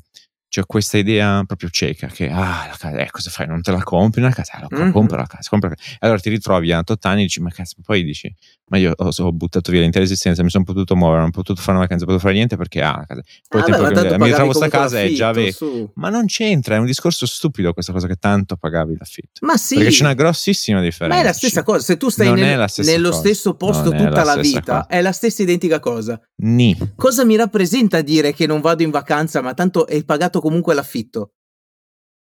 c'è questa idea proprio cieca che ah, la casa, eh, cosa fai? Non te la compri una casa? Eh, mm-hmm. compra la casa, compra la casa. Allora ti ritrovi a 8 anni e dici, ma cazzo, poi dici, ma io ho, ho buttato via l'intera esistenza, mi sono potuto muovere, non ho potuto fare una vacanza, non ho potuto fare niente perché ah, la casa. Poi ah, tempo beh, che mi ritrovo questa casa e già avevo. Ma non c'entra, è un discorso stupido questa cosa che tanto pagavi l'affitto. Ma sì. Perché c'è una grossissima differenza. Ma è la stessa cosa, se tu stai nel, nello cosa. stesso posto non tutta la, vita, cosa. è la stessa identica cosa. Ni. Cosa mi rappresenta dire che non vado in vacanza, ma tanto hai pagato comunque l'affitto?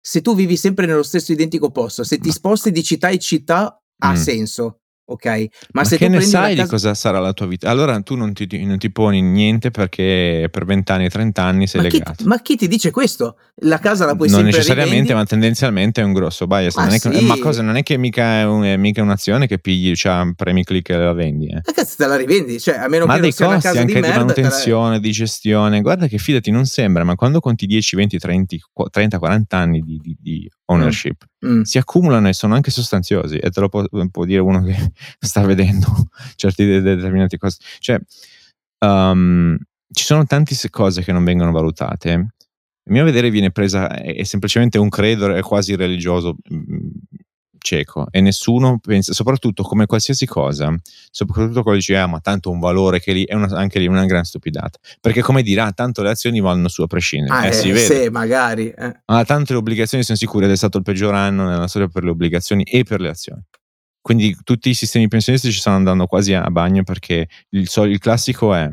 se tu vivi sempre nello stesso identico posto, se ti sposti di città in città ha mm. senso ok? Ma, Ma se che ne sai casa... di cosa sarà la tua vita? Allora tu non ti, non ti poni niente perché per 20 anni, 30 anni sei ma legato. Chi, ma chi ti dice questo? La casa la puoi non sempre necessariamente, rivendi? ma tendenzialmente è un grosso bias. Ma, sì. che, ma cosa? Non è che mica è, un, è mica un'azione che pigli, cioè premi click e la vendi. Eh. Ma cazzo te la rivendi? Cioè, a meno ma che dei non sia costi una casa anche di, di merda, manutenzione, la... di gestione. Guarda che fidati, non sembra, ma quando conti 10, 20, 30, 30 40 anni di, di, di ownership mm. Mm. si accumulano e sono anche sostanziosi e te lo può, può dire uno che sta vedendo certi determinati cose cioè um, ci sono tante cose che non vengono valutate a mio vedere viene presa è, semplicemente un credo è quasi religioso mm, cieco e nessuno pensa, soprattutto come qualsiasi cosa, soprattutto quando dici, ah, ma tanto un valore che lì è una, anche lì una gran stupidata. Perché come dirà, ah, tanto le azioni vanno su a prescindere. Ah, eh, eh, si vede. Sì, magari. Eh. Ah, tanto le obbligazioni sono sicure ed è stato il peggior anno nella storia per le obbligazioni e per le azioni. Quindi tutti i sistemi pensionistici stanno andando quasi a bagno perché il, il classico è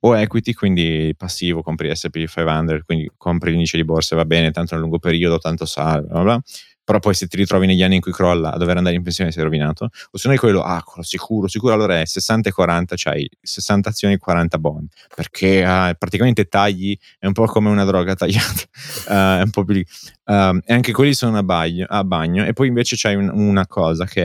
o equity, quindi passivo, compri SP 500, quindi compri l'indice di borsa, va bene, tanto nel lungo periodo, tanto sale, bla bla però poi se ti ritrovi negli anni in cui crolla a dover andare in pensione sei rovinato, o se no è quello, ah, sicuro, sicuro, allora è 60 e 40, c'hai 60 azioni e 40 bond, perché ah, praticamente tagli, è un po' come una droga tagliata, uh, è un po' più uh, e anche quelli sono a bagno, a bagno, e poi invece c'hai un, una cosa che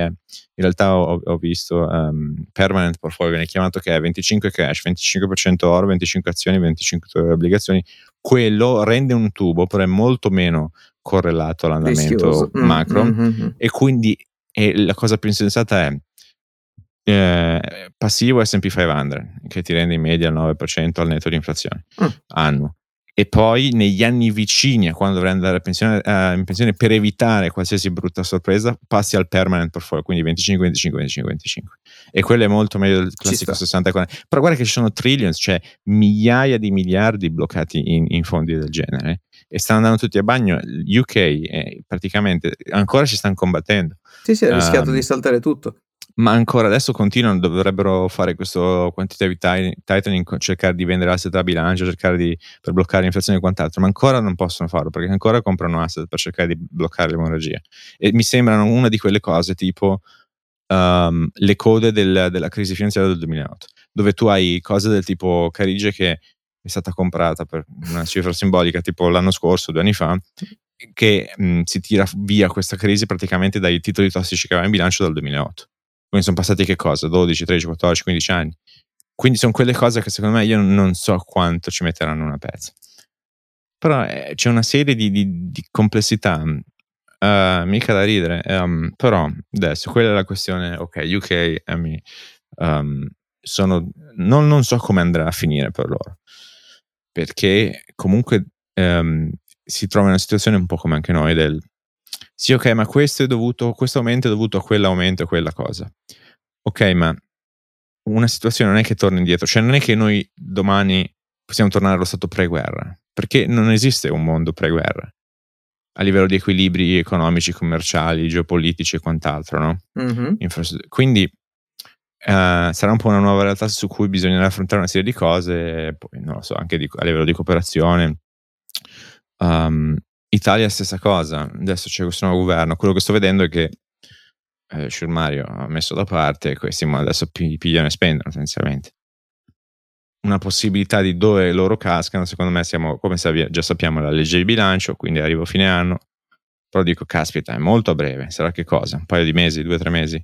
in realtà ho, ho visto, um, permanent portfolio viene chiamato che è 25 cash, 25% oro, 25 azioni, 25 obbligazioni, quello rende un tubo, però è molto meno correlato all'andamento mm, macro. mm, mm, e quindi e la cosa più insensata è eh, passivo S&P 500 che ti rende in media il 9% al netto di inflazione mm. annuo e poi negli anni vicini a quando dovrai andare pensione, uh, in pensione per evitare qualsiasi brutta sorpresa passi al permanent portfolio quindi 25 25 25 25 e quello è molto meglio del classico 60 40 però guarda che ci sono trillions cioè migliaia di miliardi bloccati in, in fondi del genere e stanno andando tutti a bagno UK eh, praticamente ancora ci stanno combattendo. Sì sì ha rischiato um, di saltare tutto ma ancora adesso continuano, dovrebbero fare questo quantitative tightening, cercare di vendere asset a bilancio, cercare di per bloccare l'inflazione e quant'altro, ma ancora non possono farlo perché ancora comprano asset per cercare di bloccare l'emorragia. E mi sembrano una di quelle cose tipo um, le code del, della crisi finanziaria del 2008, dove tu hai cose del tipo Carige che è stata comprata per una cifra simbolica tipo l'anno scorso, due anni fa, che mh, si tira via questa crisi praticamente dai titoli tossici che aveva in bilancio dal 2008 quindi sono passati che cosa? 12, 13, 14, 15 anni. Quindi sono quelle cose che secondo me io non so quanto ci metteranno una pezza. Però eh, c'è una serie di, di, di complessità, uh, mica da ridere. Um, però adesso quella è la questione, ok, UK, um, ehm, sono, non, non, so come andrà a finire per loro. Perché comunque um, si trova in una situazione un po' come anche noi del sì, ok, ma questo è dovuto, questo aumento è dovuto a quell'aumento, a quella cosa. Ok, ma una situazione non è che torna indietro, cioè non è che noi domani possiamo tornare allo stato pre-guerra, perché non esiste un mondo pre-guerra a livello di equilibri economici, commerciali, geopolitici e quant'altro, no? Mm-hmm. Quindi uh, sarà un po' una nuova realtà su cui bisognerà affrontare una serie di cose, poi non lo so, anche di, a livello di cooperazione. Um, Italia stessa cosa, adesso c'è questo nuovo governo, quello che sto vedendo è che eh, Mario ha messo da parte questi adesso pigliano e spendono essenzialmente. Una possibilità di dove loro cascano, secondo me siamo, come già sappiamo, la legge di bilancio, quindi arrivo a fine anno, però dico, caspita, è molto a breve, sarà che cosa? Un paio di mesi, due o tre mesi?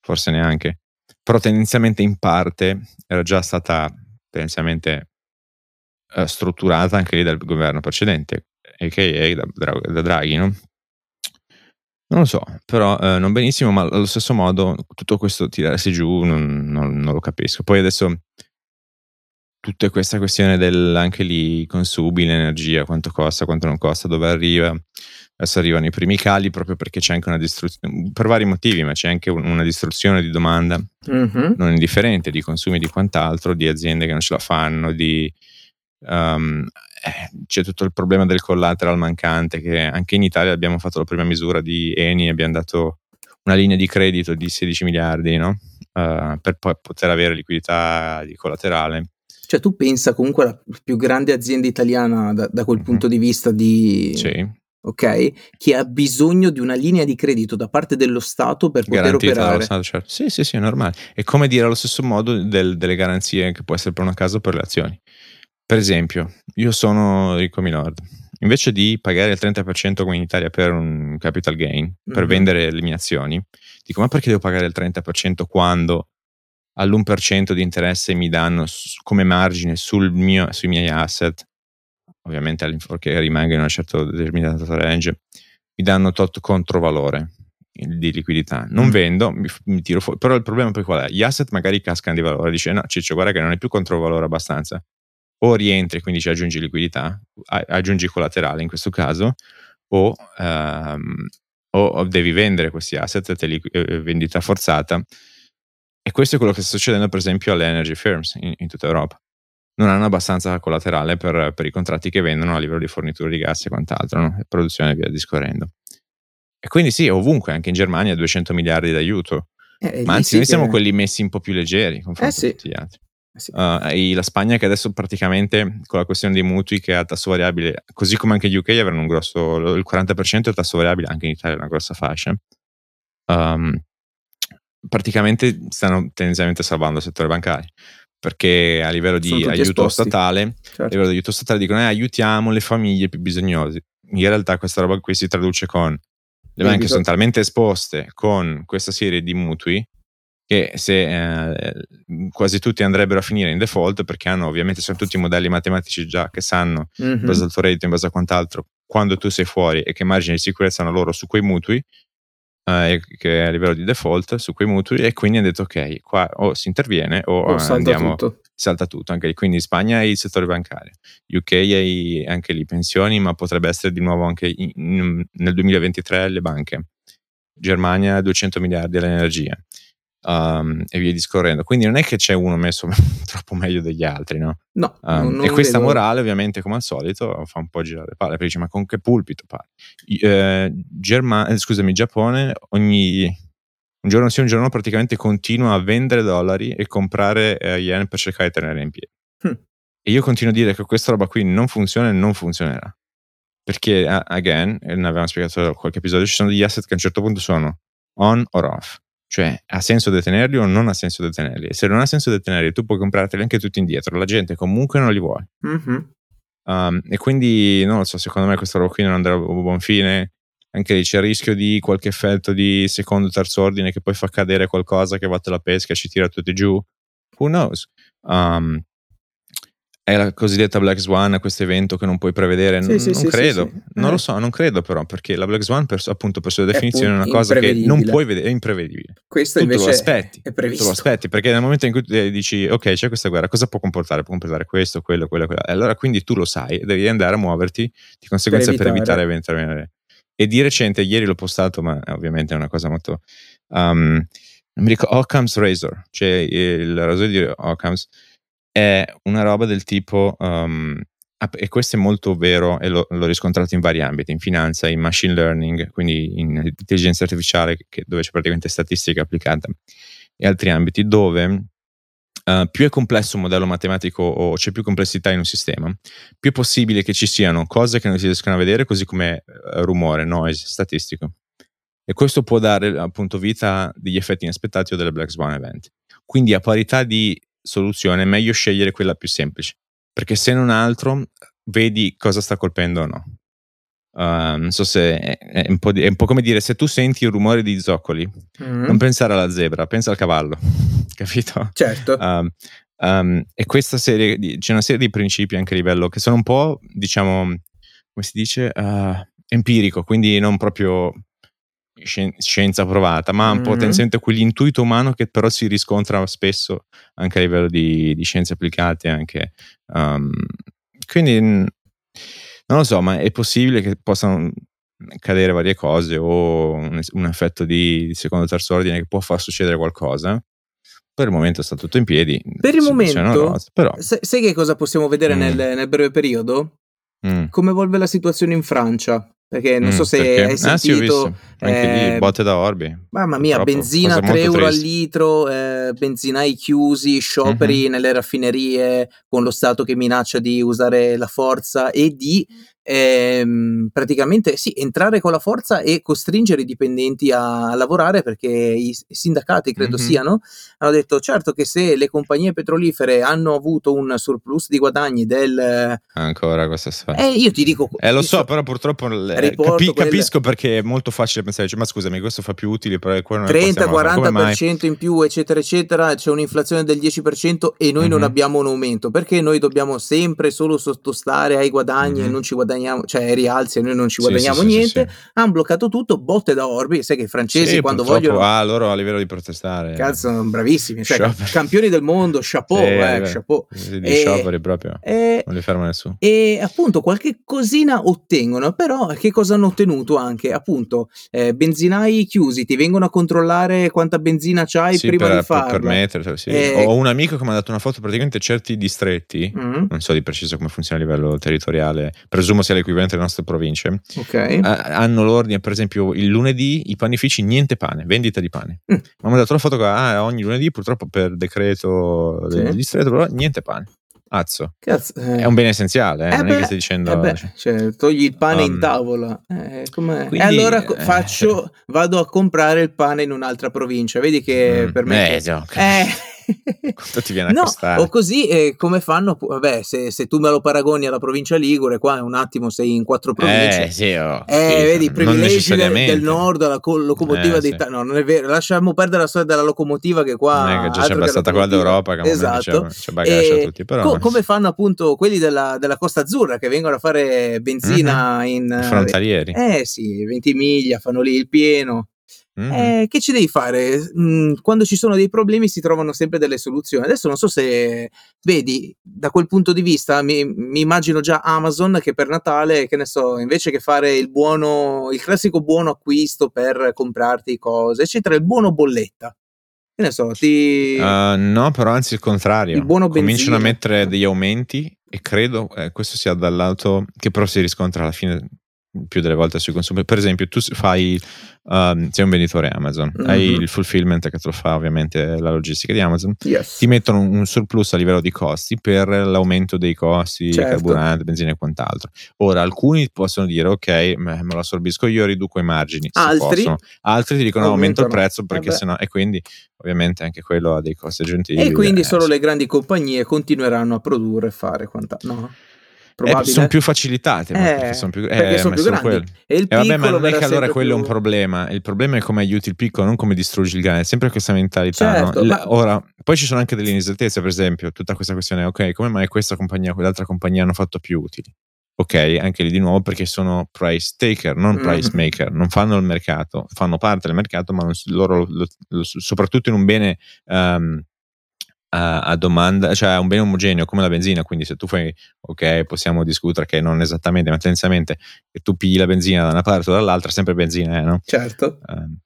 Forse neanche. però tendenzialmente in parte era già stata tendenzialmente uh, strutturata anche lì dal governo precedente, a.k.a. da, da Draghi, no? Non lo so, però eh, non benissimo, ma allo stesso modo tutto questo tirarsi giù non, non, non lo capisco. Poi adesso tutta questa questione del anche lì consumi l'energia, quanto costa, quanto non costa, dove arriva. Adesso arrivano i primi cali proprio perché c'è anche una distruzione, per vari motivi, ma c'è anche una distruzione di domanda mm-hmm. non indifferente di consumi di quant'altro, di aziende che non ce la fanno, di um, eh, c'è tutto il problema del collateral mancante che anche in Italia abbiamo fatto la prima misura di Eni, abbiamo dato una linea di credito di 16 miliardi no? uh, per poi poter avere liquidità di collaterale. Cioè tu pensa comunque alla più grande azienda italiana da, da quel mm-hmm. punto di vista di... Sì. Ok, che ha bisogno di una linea di credito da parte dello Stato per poter Garantita operare. Stato, certo. Sì, sì, sì, è normale. È come dire allo stesso modo del, delle garanzie che può essere per una casa o per le azioni. Per esempio, io sono Rico Minord. Invece di pagare il 30% come in Italia per un capital gain, per mm-hmm. vendere le mie azioni, dico ma perché devo pagare il 30% quando all'1% di interesse mi danno come margine sul mio, sui miei asset, ovviamente all'infuorché rimanga in una certa determinata range, mi danno tot controvalore di liquidità. Non mm. vendo, mi, mi, tiro fuori. Però il problema poi qual è? Gli asset magari cascano di valore, dice no Ciccio guarda che non è più controvalore abbastanza o rientri, quindi ci aggiungi liquidità, aggiungi collaterale in questo caso, o, um, o devi vendere questi asset, te li, eh, vendita forzata. E questo è quello che sta succedendo, per esempio, alle energy firms in, in tutta Europa. Non hanno abbastanza collaterale per, per, i contratti che vendono a livello di fornitura di gas e quant'altro, no? produzione e via discorrendo. E quindi sì, ovunque, anche in Germania, 200 miliardi d'aiuto. Eh, Ma anzi, noi siamo quelli messi un po' più leggeri confronto eh, sì. a tutti gli altri. Sì. Uh, la Spagna che adesso praticamente con la questione dei mutui che ha tasso variabile, così come anche gli UK avranno un grosso, il 40% è tasso variabile, anche in Italia è una grossa fascia. Um, praticamente stanno tendenzialmente salvando il settore bancario perché a livello di aiuto esposti. statale, certo. a livello di aiuto statale dicono eh, aiutiamo le famiglie più bisognose. In realtà questa roba qui si traduce con le banche sono talmente esposte con questa serie di mutui che se eh, quasi tutti andrebbero a finire in default perché hanno ovviamente sono tutti modelli matematici già che sanno mm-hmm. in base al tuo reddito, in base a quant'altro, quando tu sei fuori e che margini di sicurezza hanno loro su quei mutui, eh, che a livello di default su quei mutui e quindi hanno detto ok, qua o si interviene o, o salta andiamo, tutto. salta tutto, anche lì. quindi in Spagna è il settore bancario, UK è anche lì pensioni, ma potrebbe essere di nuovo anche in, in, nel 2023 le banche, Germania 200 miliardi all'energia um, e via discorrendo. Quindi non è che c'è uno messo troppo meglio degli altri, no? No. Um, e questa vedo. morale, ovviamente, come al solito, fa un po' girare le palle. Perché dice, ma con che pulpito parli? Eh, Germa- scusami, Giappone ogni un giorno sì, un giorno praticamente continua a vendere dollari e comprare eh, yen per cercare di tenere in piedi. Hm. E io continuo a dire che questa roba qui non funziona e non funzionerà. Perché, again, ne avevamo spiegato qualche episodio, ci sono degli asset che a un certo punto sono on or off. Cioè, ha senso detenerli o non ha senso detenerli? E se non ha senso detenerli, tu puoi comprarteli anche tutti indietro. La gente comunque non li vuole. Mm-hmm. Um, e quindi, non lo so, secondo me questa roba qui non andrà a buon fine. Anche lì c'è il rischio di qualche effetto di secondo o terzo ordine che poi fa cadere qualcosa che va la pesca e ci tira tutti giù. Who knows? Um, è la cosiddetta Black Swan, questo evento che non puoi prevedere? Sì, non, sì, non sì, credo, non eh. lo so, non credo però, perché la Black Swan, per, appunto, per sua definizione, è, una cosa che non puoi vedere, è imprevedibile. Questo tu invece lo aspetti, è previsto. Tu lo aspetti, perché nel momento in cui dici, ok, c'è questa guerra, cosa può comportare? Può comportare questo, quello, quello, quello. E allora quindi tu lo sai, devi andare a muoverti di conseguenza per evitare, per evitare. E di recente, ieri l'ho postato, ma ovviamente è una cosa molto... Um, non mi ricordo, Occam's Razor, cioè il rasoio di Occam's è una roba del tipo, um, e questo è molto vero e l'ho, l'ho, riscontrato in vari ambiti, in finanza, in machine learning, quindi in intelligenza artificiale, che, dove c'è praticamente statistica applicata, e altri ambiti dove Uh, più è complesso un modello matematico o c'è più complessità in un sistema, più è possibile che ci siano cose che non si riescono a vedere, così come uh, rumore, noise, statistico. E questo può dare appunto vita a degli effetti inaspettati o delle black swan event. Quindi a parità di soluzione è meglio scegliere quella più semplice, perché se non altro vedi cosa sta colpendo o no. Uh, non so se è, è, un di, è, un po come dire se tu senti il rumore di zoccoli, mm-hmm. non pensare alla zebra, pensa al cavallo, capito? Certo. Um, um, e questa serie, di, c'è una serie di principi anche a livello che sono un po', diciamo, come si dice, uh, empirico, quindi non proprio scienza provata, ma mm-hmm. po' tendenzialmente quell'intuito umano che però si riscontra spesso anche a livello di, di scienze applicate. Anche, um, quindi non lo so, ma è possibile che possano cadere varie cose o un, un effetto di, di secondo o terzo ordine che può far succedere qualcosa. Per il momento sta tutto in piedi. Per il momento, cose, però... sai, sai che cosa possiamo vedere mm. nel, nel, breve periodo? Mm. Come evolve la situazione in Francia. Perché non mm, so se perché? hai sentito. Ah, sì. Anche eh, lì, botte da orbi. Mamma mia, Purtroppo. benzina 3 euro al litro, eh, benzinai chiusi, scioperi mm-hmm. nelle raffinerie con lo Stato che minaccia di usare la forza e di ehm, praticamente sì, entrare con la forza e costringere i dipendenti a, lavorare perché i, sindacati credo mm-hmm. siano hanno detto certo che se le compagnie petrolifere hanno avuto un surplus di guadagni del ancora questa storia eh io ti dico eh lo so però purtroppo eh, capi, capisco perché è molto facile pensare cioè, ma scusami questo fa più utile però 30-40% in più eccetera eccetera c'è un'inflazione del 10% e noi mm-hmm. non abbiamo un aumento perché noi dobbiamo sempre solo sottostare ai guadagni mm-hmm. e non ci guadagniamo guadagniamo, cioè rialzi e noi non ci guadagniamo sì, sì, niente, sì, hanno bloccato tutto, botte da Orbi, sai che i francesi quando vogliono... Ah, loro a livello di protestare. Cazzo, sono bravissimi, cioè campioni del mondo, chapeau, eh, chapeau. Di e, scioperi proprio, e, non li ferma nessuno. E appunto qualche cosina ottengono, però che cosa hanno ottenuto anche? Appunto, eh, benzinai chiusi, ti vengono a controllare quanta benzina c'hai prima per, di farlo. Per permettere, sì. Eh, Ho un amico che mi ha dato una foto, praticamente certi distretti, mm-hmm. non so di preciso come funziona a livello territoriale, presumo sia l'equivalente delle nostre province, okay. hanno l'ordine, per esempio, il lunedì i panifici niente pane, vendita di pane. Mm. Ma mi ha dato la foto che ah, ogni lunedì, purtroppo per decreto sì. del distretto, però niente pane. Azzo. Cazzo, eh. È un bene essenziale, eh? eh non beh, è che stai dicendo... Eh beh, cioè, togli il pane um, in tavola. Eh, quindi, e allora eh, faccio, vado a comprare il pane in un'altra provincia. Vedi che mm, per me... Eh, no. eh quanto ti viene a no, costare? O così eh, come fanno? Vabbè, se, se, tu me lo paragoni alla provincia Ligure, qua un attimo sei in quattro province. Eh, sì, oh, eh, vedi, i privilegi del, del, nord, la co- locomotiva eh, d'Italia. Sì. No, non è vero, lasciamo perdere la storia della locomotiva che qua... Non è che già c'è abbastanza quella d'Europa che esatto. c'è, c'è tutti, però... Co- come fanno appunto quelli della, della, Costa Azzurra che vengono a fare benzina mm-hmm. in... Frontalieri. Eh sì, 20 miglia, fanno lì il pieno. Mm-hmm. Eh, che ci devi fare? Mm, quando ci sono dei problemi si trovano sempre delle soluzioni. Adesso non so se vedi da quel punto di vista, mi, mi, immagino già Amazon che per Natale, che ne so, invece che fare il buono, il classico buono acquisto per comprarti cose, eccetera, il buono bolletta. Che ne so, ti. Uh, no, però anzi il contrario. Il buono Cominciano a mettere degli aumenti e credo eh, questo sia dal lato che però si riscontra alla fine più delle volte sui consumi. Per esempio, tu fai, um, sei un venditore Amazon, mm-hmm. hai il fulfillment che te lo fa ovviamente la logistica di Amazon, yes. ti mettono un, surplus a livello di costi per l'aumento dei costi, certo. carburante, benzina e quant'altro. Ora, alcuni possono dire, ok, me lo assorbisco io, riduco i margini. Altri, Altri ti dicono aumento il prezzo perché eh sennò, e quindi ovviamente anche quello ha dei costi aggiuntivi. E quindi eh, solo sì. le grandi compagnie continueranno a produrre e fare quant'altro. No? Eh, sono più facilitate eh, perché sono più, perché eh, sono più grandi. E il eh, vabbè, ma non è che allora quello più... è un problema. Il problema è come aiuti il piccolo, non come distruggi il grande. È sempre questa mentalità. Certo, no? ma... Ora, poi ci sono anche delle inesattezze, per esempio, tutta questa questione, ok, come mai questa compagnia, quell'altra compagnia hanno fatto più utili? Ok, anche lì di nuovo perché sono price taker, non mm. price maker, non fanno il mercato, fanno parte del mercato, ma non, loro, lo, lo, soprattutto in un bene um, a, a, domanda, cioè a un bene omogeneo come la benzina, quindi se tu fai, ok, possiamo discutere che non esattamente, ma tendenzialmente che tu pigli la benzina da una parte o dall'altra, sempre benzina, eh, no? Certo. Uh,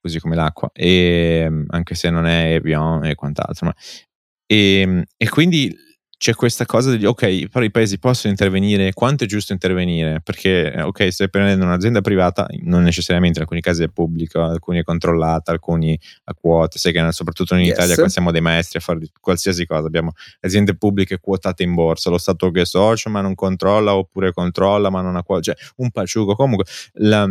così come l'acqua, e, anche se non è Evian e quant'altro. Ma, e, e quindi c'è questa cosa di ok, però i paesi possono intervenire, quanto è giusto intervenire? Perché eh, ok, stai prendendo un'azienda privata, non necessariamente, in alcuni casi è pubblica, alcuni è controllata, alcuni a quote, sai che soprattutto in yes. Italia qua siamo dei maestri a fare qualsiasi cosa, abbiamo aziende pubbliche quotate in borsa, lo Stato che è socio ma non controlla oppure controlla ma non ha quote, cioè un paciugo, comunque la,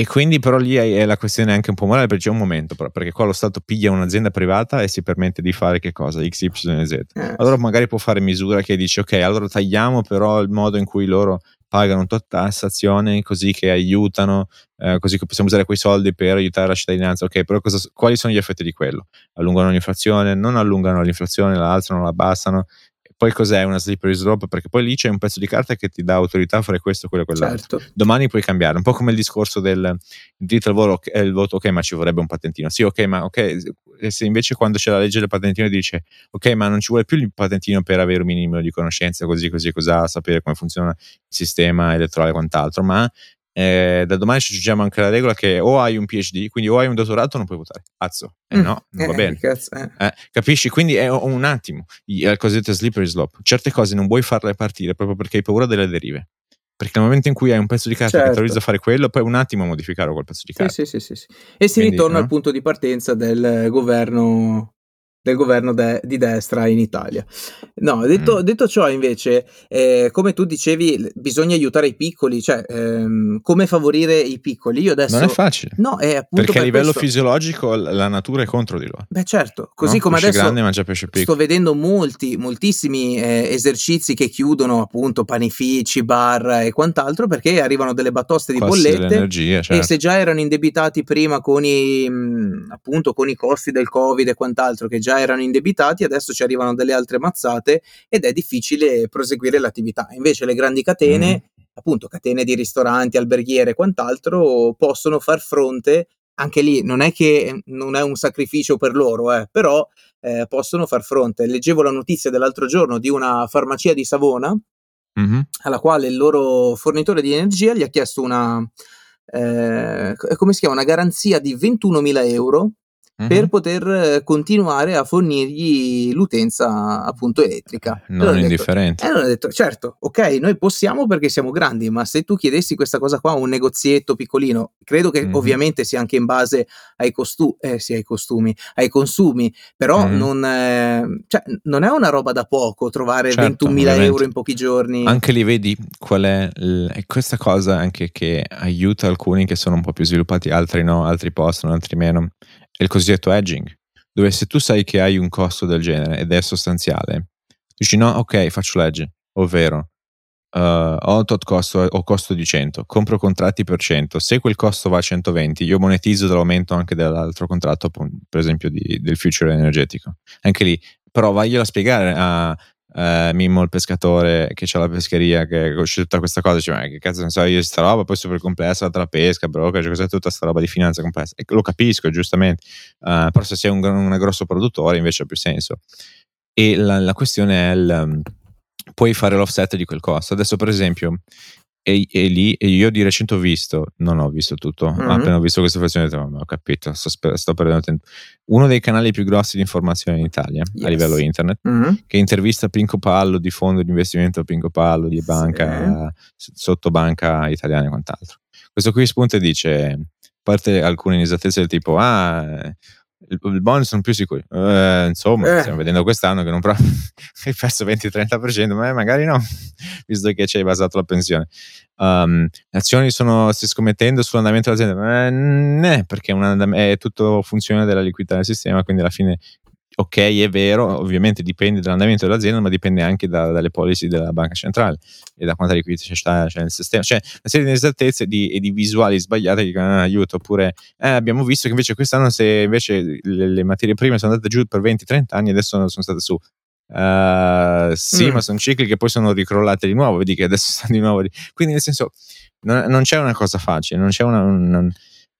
e quindi però lì è la questione anche un po' morale perché c'è un momento però, perché qua lo Stato piglia un'azienda privata e si permette di fare che cosa? X, Y e Z. Eh. Allora magari può fare misura che dice ok, allora tagliamo però il modo in cui loro pagano tot tassazione così che aiutano, eh, così che possiamo usare quei soldi per aiutare la cittadinanza. Ok, però cosa, quali sono gli effetti di quello? Allungano l'inflazione, non allungano l'inflazione, la alzano, la abbassano, poi cos'è una slippery slope? Perché poi lì c'è un pezzo di carta che ti dà autorità a fare questo, quello e quell'altro. Certo. Domani puoi cambiare, un po' come il discorso del diritto al volo, il voto, ok, ma ci vorrebbe un patentino. Sì, ok, ma ok, se invece quando c'è la legge del patentino dice, ok, ma non ci vuole più il patentino per avere un minimo di conoscenza, così, così, cos'ha, sapere come funziona il sistema elettorale e quant'altro, ma eh, da domani ci aggiungiamo anche la regola che o hai un PhD, quindi o hai un dottorato non puoi votare. Cazzo, eh, mm. no, non va eh, bene. Eh. eh. capisci? Quindi è un attimo, il cosiddetto slippery slope. Certe cose non vuoi farle partire proprio perché hai paura delle derive. Perché nel momento in cui hai un pezzo di carta certo. che ti autorizza a fare quello, poi un attimo modificare quel pezzo di carta. Sì, sì, sì, sì. E si Quindi, ritorna no? al punto di partenza del governo del governo de- di destra in Italia. No, detto, mm. detto ciò, invece, eh, come tu dicevi, bisogna aiutare i piccoli, cioè ehm, come favorire i piccoli. Io adesso non è facile. No, è appunto perché per a livello questo... fisiologico la natura è contro di loro. Beh, certo, così no? come pesce adesso grande pesce sto vedendo molti, moltissimi eh, esercizi che chiudono appunto panifici, bar e quant'altro perché arrivano delle batoste di costi bollette certo. e se già erano indebitati prima con i mh, appunto con i costi del Covid e quant'altro che già erano indebitati, adesso ci arrivano delle altre mazzate ed è difficile proseguire l'attività. Invece le grandi catene, mm. appunto catene di ristoranti, alberghiere e quant'altro, possono far fronte, anche lì non è che non è un sacrificio per loro, eh, però eh, possono far fronte. Leggevo la notizia dell'altro giorno di una farmacia di Savona, mm-hmm. alla quale il loro fornitore di energia gli ha chiesto una... Eh, come si chiama? Una garanzia di 21.000 euro mm-hmm. per poter eh, continuare a fornirgli l'utenza appunto elettrica. Non allora indifferente. E allora ho detto, certo, ok, noi possiamo perché siamo grandi, ma se tu chiedessi questa cosa qua a un negozietto piccolino, credo che mm-hmm. ovviamente sia anche in base ai, costu- eh, sì, ai costumi, ai consumi, però mm-hmm. non, eh, cioè, non, è una roba da poco trovare certo, 21.000 ovviamente. euro in pochi giorni. Anche lì vedi qual è l- questa cosa anche che aiuta alcuni che sono un po' più sviluppati, altri no, altri possono, altri meno il cosiddetto hedging, dove se tu sai che hai un costo del genere ed è sostanziale, dici no, ok, faccio l'edge, ovvero uh, ho tot costo, ho costo di 100, compro contratti per 100, se quel costo va a 120, io monetizzo dall'aumento anche dell'altro contratto, per esempio di, del future energetico. Anche lì, però vaglielo a spiegare a, eh, Mimmo il pescatore che c'ha la pescheria che conosce tutta questa cosa dice ma che cazzo ne so io sta roba? Poi è super complessa la pesca broker cioè, cos'è tutta questa roba di finanza complessa. E lo capisco giustamente. Uh, però se sei un, un grosso produttore invece ha più senso. E la, la questione è il um, puoi fare l'offset di quel costo. Adesso per esempio e, e, lì e io di recente ho visto, non ho visto tutto, mm-hmm. appena ho visto questa versione ho detto, ho capito, sto, sto, perdendo tempo. Uno dei canali più grossi di informazione in Italia yes. a livello internet, mm-hmm. che intervista Pinco Pallo di fondo di investimento Pinco Pallo, di banca, sì. sotto banca italiana e quant'altro. Questo qui spunta e dice, a parte alcune inesattezze del tipo, ah il, bonus sono più sicuri. Eh, insomma, eh. stiamo vedendo quest'anno che non provo. hai perso 20-30%, ma magari no, visto che ci hai basato la pensione. Um, le azioni sono, stai scommettendo sull'andamento dell'azienda? Eh, né, perché un è tutto funzione della liquidità del sistema, quindi alla fine ok, è vero, ovviamente dipende dall'andamento dell'azienda, ma dipende anche da, dalle policy della banca centrale e da quanta liquidità c'è, c'è nel sistema. C'è una serie di inesattezze di, e di visuali sbagliate che dicono ah, aiuto, oppure eh, abbiamo visto che invece quest'anno se invece le, le, materie prime sono andate giù per 20-30 anni, adesso sono state su. Uh, sì, mm. ma sono cicli che poi sono ricrollate di nuovo, vedi che adesso stanno di nuovo. Quindi, nel senso, non, non, c'è una cosa facile, non c'è una, una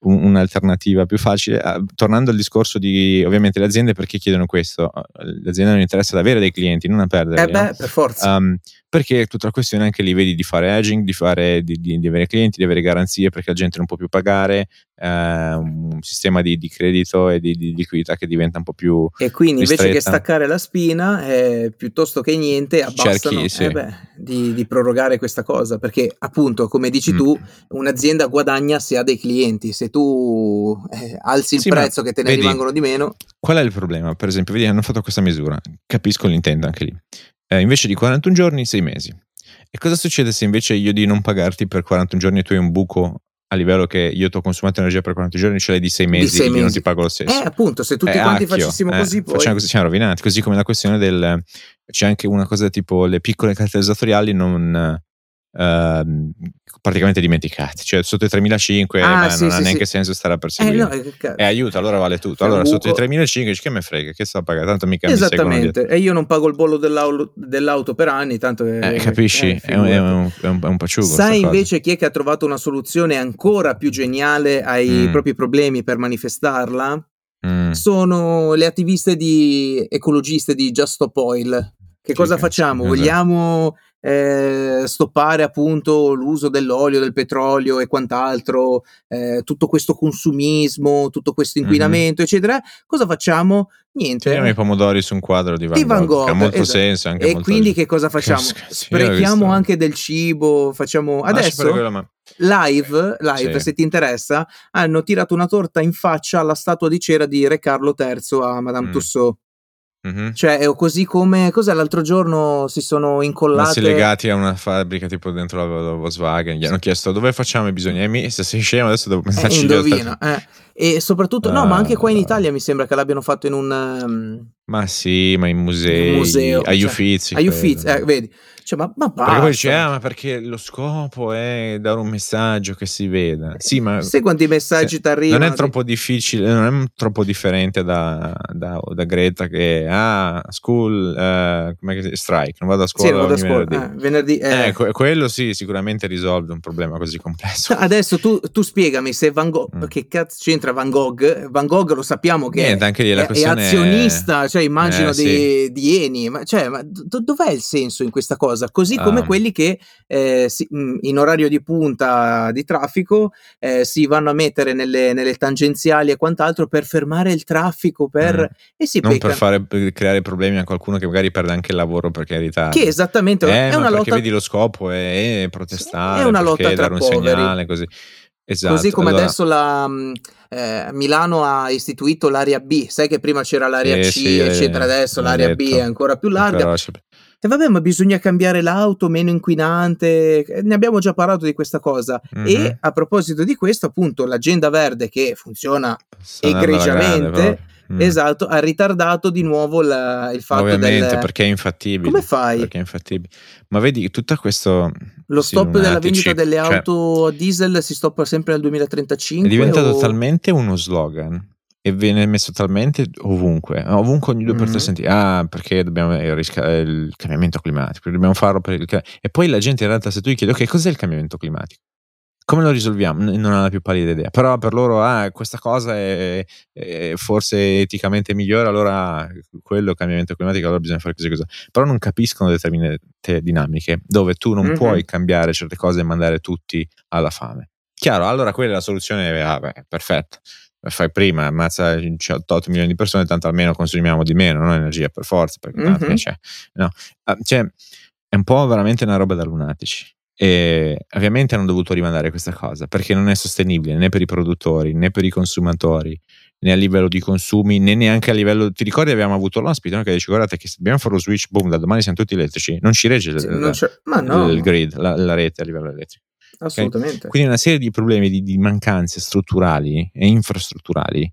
un'alternativa più facile. Uh, tornando al discorso di ovviamente le aziende perché chiedono questo? Le aziende non interessa ad avere dei clienti, non a perdere. Eh beh, no? per forza. Um, perché è tutta la questione anche lì vedi di fare hedging, di, fare, di, di, di, avere clienti, di avere garanzie perché la gente non può più pagare, eh, un sistema di, credito e di, liquidità che diventa un po' più... E quindi ristretta. invece che staccare la spina, eh, piuttosto che niente, abbassano Cerchi, sì. eh beh, di, prorogare questa cosa, perché appunto, come dici mm. tu, un'azienda guadagna se ha dei clienti, se tu eh, alzi il sì, prezzo che te ne vedi, rimangono di meno... Qual è il problema? Per esempio, vedi, hanno fatto questa misura, capisco l'intento anche lì eh, invece di 41 giorni, 6 mesi. E cosa succede se invece io di non pagarti per 41 giorni e tu hai un buco a livello che io ti ho consumato energia per 40 giorni, ce l'hai di 6 mesi e io non ti pago lo stesso. Eh, appunto, se tutti eh, quanti acchio, facessimo eh, così, poi... Facciamo così, siamo rovinati. Così come la questione del... C'è anche una cosa tipo le piccole carte esattoriali non Uh, praticamente dimenticati. Cioè, sotto i 3005 ah, sì, non sì, ha neanche sì. senso stare a perseguire. Eh, no, e aiuta, allora vale tutto. Allora, sotto i 3005 che me frega, che sto a pagare? Tanto mica Esattamente. e io non pago il bollo dell'auto, dell'auto per anni, tanto che, eh, capisci? Eh, è, un, è, un, è, un, è un paciugo. Sai invece cosa. chi è che ha trovato una soluzione ancora più geniale ai mm. propri problemi per manifestarla? Mm. Sono le attiviste di ecologiste di Just Stop Oil. Che cosa facciamo? Esatto. Vogliamo eh, stoppare appunto l'uso dell'olio, del petrolio e quant'altro, eh, tutto questo consumismo, tutto questo inquinamento, mm-hmm. eccetera, cosa facciamo? Niente. Tiriamo i pomodori su un quadro di Van, di Van Gogh, Gogh, ha molto esatto. senso. Anche e molto quindi che cosa facciamo? Sprechiamo anche del cibo, facciamo... Adesso... Live, live sì. se ti interessa, hanno tirato una torta in faccia alla statua di cera di Re Carlo III a Madame mm. Tussauds. Mm-hmm. Cioè, è così come cos'è l'altro giorno si sono incollati legati a una fabbrica tipo dentro la Volkswagen. Gli hanno chiesto dove facciamo i bisogni. E se sei scemo, adesso devo pensarci. Eh, indovina, eh. E soprattoppo, uh, no, ma anche qua in ah. Italia mi sembra che l'abbiano fatto in un. Um, ma sì, ma in musei, museo, agli cioè, Uffizi. Agli Uffizi, eh, vedi. Cioè, ma, ma perché poi dice, ah, ma perché lo scopo è dare un messaggio che si veda. Sì, ma... Sai quanti messaggi ti arrivano? Non è troppo difficile, non è troppo differente da, da, da Greta che, ah, school, uh, come si strike, non vado a scuola, sì, vado a scuola. venerdì. Eh, venerdì eh. Eh, quello sì, sicuramente risolve un problema così complesso. Adesso tu, tu spiegami se Van Gogh, mm. che cazzo c'entra Van Gogh? Van Gogh lo sappiamo che Niente, è, è, è, azionista, cioè immagino eh, di, sì. di Eni, ma, cioè, ma dov'è il senso in questa cosa? Cosa, così come ah. quelli che eh, si, in orario di punta di traffico eh, si vanno a mettere nelle, nelle, tangenziali e quant'altro per fermare il traffico, per... Mm. E si non per, fare, per creare problemi a qualcuno che magari perde anche il lavoro perché è ritardo. Che esattamente, eh, è una lotta... Perché vedi lo scopo è, è protestare, è una lotta tra dare un poveri. segnale così. Esatto. Così come allora... adesso la, mm, eh, Milano ha istituito l'area B, sai che prima c'era l'area eh, C, sì, eccetera, adesso l'area detto. B è ancora più larga. Però e vabbè, ma bisogna cambiare l'auto meno inquinante. Eh, ne abbiamo già parlato di questa cosa. Mm-hmm. E a proposito di questo, appunto, l'agenda verde che funziona egregiamente. Grande, mm. Esatto, ha ritardato di nuovo la, il fatto Ovviamente, del... perché è infattibile. Come fai? Perché è infattibile. Ma vedi, tutto questo... Lo stop della vendita delle cioè auto diesel si stoppa sempre nel 2035? È diventato o... talmente uno slogan e viene messo talmente ovunque, ovunque ogni due per tre mm-hmm. senti, ah perché dobbiamo il, risca- il cambiamento climatico, dobbiamo farlo per il e poi la gente in realtà se tu gli chiedi ok cos'è il cambiamento climatico? Come lo risolviamo? Non ha la più pallida idea. Però per loro, ah, questa cosa è, è forse eticamente migliore, allora quello è il cambiamento climatico, allora bisogna fare così così. Però non capiscono determinate dinamiche dove tu non mm-hmm. puoi cambiare certe cose e mandare tutti alla fame. Chiaro, allora quella è la soluzione, ah, beh, perfetta fai prima, ammazza 8 milioni di persone, tanto almeno consumiamo di meno no? energia per forza, perché mm-hmm. c'è. No. Ah, cioè, è un po' veramente una roba da lunatici. E ovviamente hanno dovuto rimandare questa cosa perché non è sostenibile né per i produttori né per i consumatori né a livello di consumi né neanche a livello ti ricordi abbiamo avuto l'ospite no? che dice guardate che se dobbiamo fare lo switch boom da domani siamo tutti elettrici non ci regge sì, la, la, no. il grid la, la, rete a livello elettrico Assolutamente. Okay? Quindi una serie di problemi, di, di mancanze strutturali e infrastrutturali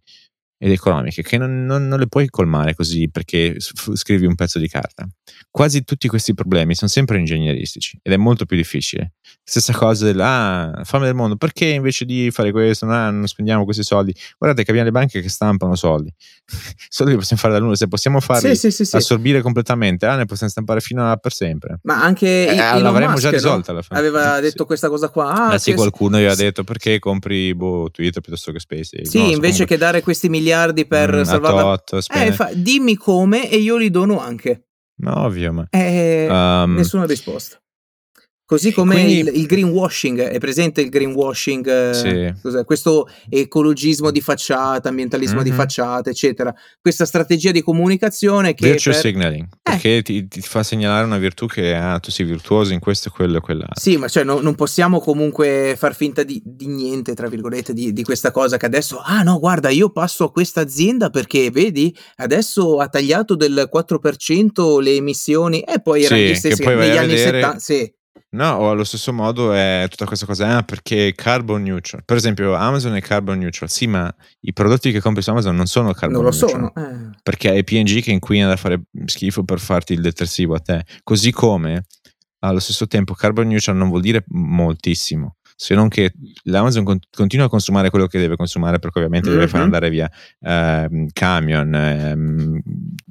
ed economiche che non, non, non, le puoi colmare così perché scrivi un pezzo di carta. Quasi tutti questi problemi sono sempre ingegneristici ed è molto più difficile. Stessa cosa del ah, fame del mondo, perché invece di fare questo ah, non spendiamo questi soldi? Guardate che abbiamo le banche che stampano soldi. soldi che possiamo fare da nulla, se possiamo farli sì, sì, sì, assorbire completamente, ah, ne possiamo stampare fino a per sempre. Ma anche eh, l'avremmo già risolta no? Aveva detto questa cosa qua. Ah, sì, qualcuno gli ha detto perché compri boh, Twitter piuttosto che Space. Sì, no, invece comunque... che dare questi miliardi per mm, salvare eh, fa, dimmi come e io li dono anche. Ma ovvio, ma... Eh, um, nessuna risposta. Così come Quindi, il, il, greenwashing, è presente il greenwashing, eh, sì. questo ecologismo di facciata, ambientalismo mm-hmm. di facciata, eccetera. Questa strategia di comunicazione che... Virtue per... signaling, eh. perché ti, ti, fa segnalare una virtù che ah, tu sei virtuoso in questo, quello e quell'altro. Sì, ma cioè no, non possiamo comunque far finta di, di niente, tra virgolette, di, di, questa cosa che adesso, ah no, guarda, io passo a questa azienda perché, vedi, adesso ha tagliato del 4% le emissioni e poi erano sì, gli stessi negli anni vedere... 70. Sì No, o allo stesso modo è tutta questa cosa, ah, perché carbon neutral. Per esempio, Amazon è carbon neutral. Sì, ma i prodotti che compri su Amazon non sono carbon non lo neutral. Sono. Eh. Perché è PNG che inquina da fare schifo per farti il detersivo a te. Così come allo stesso tempo carbon neutral non vuol dire moltissimo se non che l'Amazon con- continua a consumare quello che deve consumare perché ovviamente mm-hmm. deve far andare via eh, camion, eh,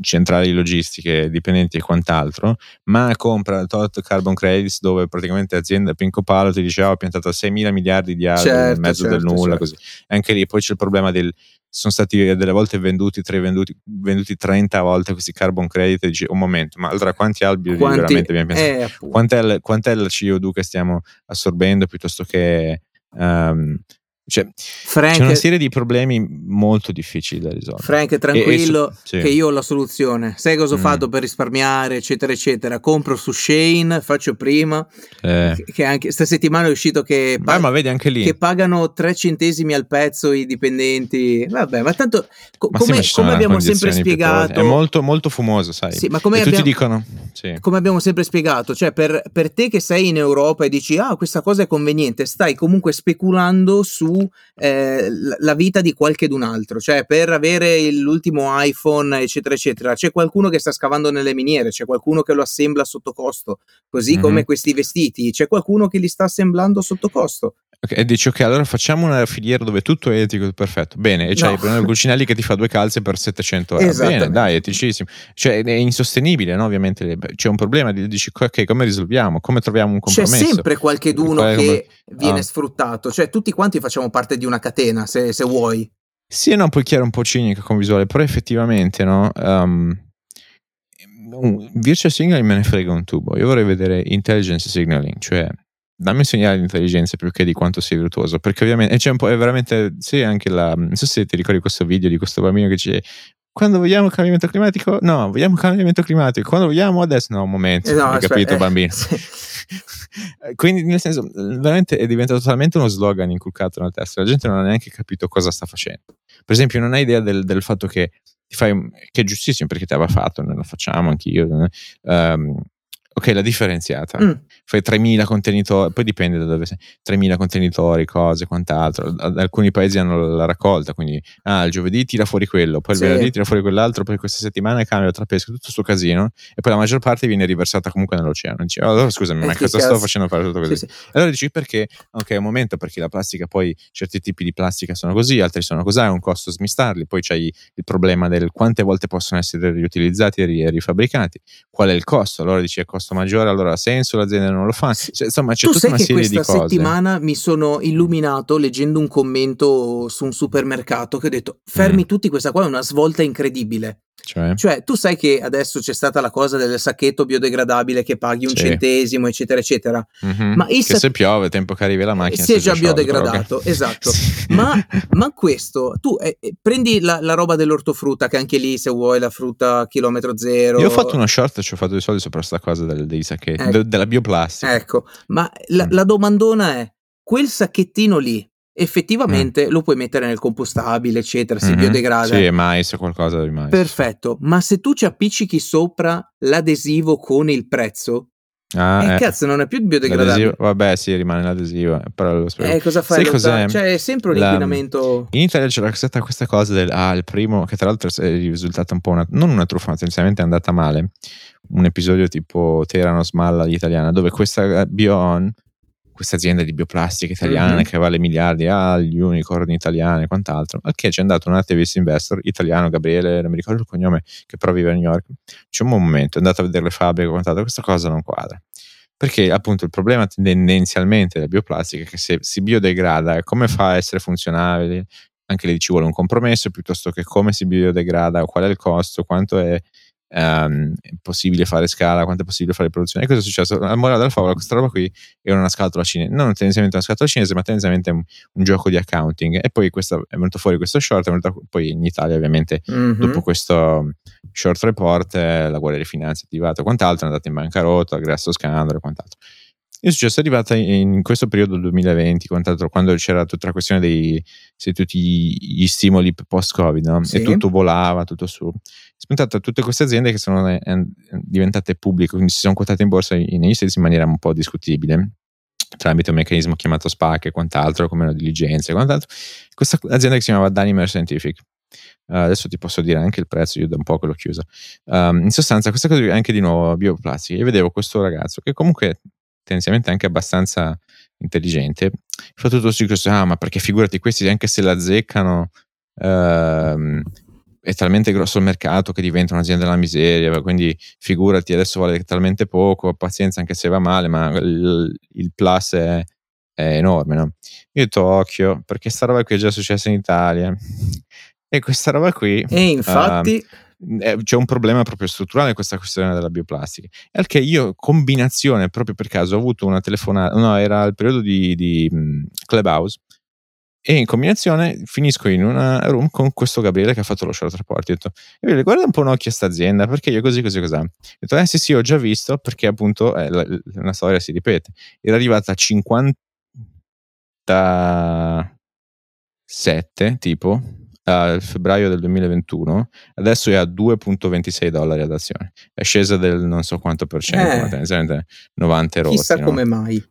centrali logistiche, dipendenti e quant'altro, ma compra tot carbon credits dove praticamente l'azienda Pinco Palo ti dice oh, ho piantato 6 mila miliardi di alberi certo, in mezzo certo, del nulla, certo. così. anche lì poi c'è il problema del sono stati delle volte venduti, tre venduti, venduti 30 volte questi carbon credit e dici un momento, ma allora quanti alberi quanti, veramente abbiamo pensato? Eh, quant'è, quant'è il CO2 che stiamo assorbendo piuttosto che um, cioè, Frank, c'è una serie di problemi molto difficili da risolvere. Frank, tranquillo, e, e su, sì. che io ho la soluzione. Sai cosa ho mm. fatto per risparmiare, eccetera, eccetera? Compro su Shane, faccio prima. Eh. Che anche sta settimana è uscito che, pag- ma vedi anche lì. che pagano 3 centesimi al pezzo i dipendenti. Vabbè, ma tanto co- ma come, sì, come abbiamo sempre spiegato, è molto, molto fumoso, sai. Sì, ma come abbiamo, tutti dicono, sì. come abbiamo sempre spiegato, cioè per, per te che sei in Europa e dici, ah, questa cosa è conveniente, stai comunque speculando su eh, la vita di qualche d'un altro, cioè per avere l'ultimo iPhone, eccetera, eccetera. C'è qualcuno che sta scavando nelle miniere, c'è qualcuno che lo assembla sotto costo, così mm-hmm. come questi vestiti, c'è qualcuno che li sta assemblando sotto costo. Okay, e dici ok, allora facciamo una filiera dove tutto è etico, perfetto, bene, e c'hai no. Bruno Cucinelli che ti fa due calze per 700 euro, bene, dai, eticissimo, cioè è insostenibile, no? ovviamente c'è un problema, dici ok, come risolviamo, come troviamo un compromesso? C'è sempre qualcheduno Qual che come... viene ah. sfruttato, cioè tutti quanti facciamo parte di una catena, se, se vuoi. Sì, no, poi chiaro un po' cinica come visuale, però effettivamente, no? Um, virtual signaling me ne frega un tubo, io vorrei vedere intelligence signaling, cioè dammi un segnale di intelligenza più che di quanto sei virtuoso perché ovviamente c'è un po' è veramente sì anche la non so se ti ricordi questo video di questo bambino che dice quando vogliamo cambiamento climatico no vogliamo cambiamento climatico quando vogliamo adesso no un momento eh no, hai aspetta, capito eh, bambino sì. quindi nel senso veramente è diventato totalmente uno slogan inculcato nella testa la gente non ha neanche capito cosa sta facendo per esempio non hai idea del, del fatto che ti fai che è giustissimo perché ti aveva fatto noi lo facciamo anch'io um, Ok, la differenziata. Mm. Fai 3.000 contenitori, poi dipende da dove sei. 3.000 contenitori, cose, quant'altro. Alcuni paesi hanno la raccolta, quindi ah, il giovedì tira fuori quello, poi il sì. venerdì tira fuori quell'altro, poi questa settimana cambia tra pesca, tutto questo casino, e poi la maggior parte viene riversata comunque nell'oceano. Dici, oh, allora scusami, eh, ma cosa sto facendo fare tutto così? Sì, sì. Allora dici perché? Ok, un momento, perché la plastica, poi certi tipi di plastica sono così, altri sono così, è un costo smistarli, poi c'hai il problema del quante volte possono essere riutilizzati e rifabbricati, qual è il costo? Allora dici, è costo costo maggiore, allora ha senso, l'azienda non lo fa. Cioè, insomma, c'è tu tutta una serie di cose. Questa settimana mi sono illuminato leggendo un commento su un supermercato che ho detto: fermi mm. tutti, questa qua è una svolta incredibile. Cioè? cioè? tu sai che adesso c'è stata la cosa del sacchetto biodegradabile che paghi un sì. centesimo, eccetera, eccetera. Mm-hmm. Ma sac- se piove, tempo che arrivi la macchina, si è già biodegradato, okay. esatto. ma, ma, questo, tu eh, eh, prendi la, la, roba dell'ortofrutta, che anche lì, se vuoi, la frutta chilometro zero. Io ho fatto una short e ci ho fatto dei soldi sopra questa cosa del, dei sacchetti, ecco. de, della bioplastica. Ecco, ma la, mm. la domandona è: quel sacchettino lì effettivamente mm. lo puoi mettere nel compostabile, eccetera, si mm-hmm. biodegrada. Sì, è mais o qualcosa di mais. Perfetto, ma se tu ci appiccichi sopra l'adesivo con il prezzo, Ah, eh, eh, cazzo, non è più biodegradabile. Vabbè, sì, rimane l'adesivo. Però lo eh, cosa fai? Cos'è? Cioè, è sempre un La, inquinamento. In Italia c'era stata questa cosa del ah, il primo, che tra l'altro è risultata un po' una, non una truffa, ma tendenzialmente è andata male. Un episodio tipo Terano Smalla italiana, dove questa eh, Bion questa azienda di bioplastica italiana mm-hmm. che vale miliardi, ah, gli unicorn italiani e quant'altro. Al che c'è andato un attivist investor italiano, Gabriele, non mi ricordo il cognome, che però vive a New York. C'è un momento, è andato a vedere le fabbriche e quant'altro, questa cosa non quadra. Perché appunto il problema tendenzialmente della bioplastica è che se si biodegrada, come fa a essere funzionabile? Anche lì ci vuole un compromesso piuttosto che come si biodegrada, qual è il costo, quanto è um, è possibile fare scala, quanto è possibile fare produzione. E cosa è successo? La morale della favola, questa roba qui era una scatola cinese, non tendenzialmente una scatola cinese, ma tendenzialmente un, un gioco di accounting. E poi questo, è venuto fuori questo short, è venuto, poi in Italia ovviamente mm-hmm. dopo questo short report eh, la Guardia di Finanza è attivata e quant'altro, è andata in bancarotta, grasso scandalo e quant'altro. È successo arrivata in questo periodo 2020, quando c'era tutta la questione dei se tutti gli stimoli post-Covid, no? sì. e tutto volava, tutto su. È spuntata tutte queste aziende che sono eh, diventate pubbliche, quindi si sono quotate in borsa negli Stati in maniera un po' discutibile tramite un meccanismo chiamato SPAC e quant'altro, come una diligenza e quant'altro. Questa azienda che si chiamava Danimer Scientific Uh, adesso ti posso dire anche il prezzo, io da un po' che l'ho chiusa. Um, in sostanza, questa cosa anche di nuovo bioplastica. Io vedevo questo ragazzo che comunque tendenzialmente anche abbastanza intelligente, fa tutto questo discorso, ah ma perché figurati questi anche se la zeccano ehm, è talmente grosso il mercato che diventa un'azienda della miseria, quindi figurati adesso vale talmente poco, pazienza anche se va male, ma il, il plus è, è, enorme, no? Io ho detto occhio, perché sta roba qui è già successa in Italia e questa roba qui... E infatti... Uh, c'è un problema proprio strutturale in questa questione della bioplastica. Al che io, combinazione, proprio per caso, ho avuto una telefonata, no, era il periodo di, di Clubhouse, e in combinazione finisco in una room con questo Gabriele che ha fatto lo short report. Ho detto, Gabriele, guarda un po' un occhio a sta azienda, perché io così, così, così. Ho detto, eh sì, sì, ho già visto, perché appunto eh, la, una storia si ripete. Era arrivata a 57, tipo, a febbraio del 2021, adesso è a 2,26 dollari ad azione. È scesa del non so quanto per cento, eh, 90 euro. Chissà no? come mai.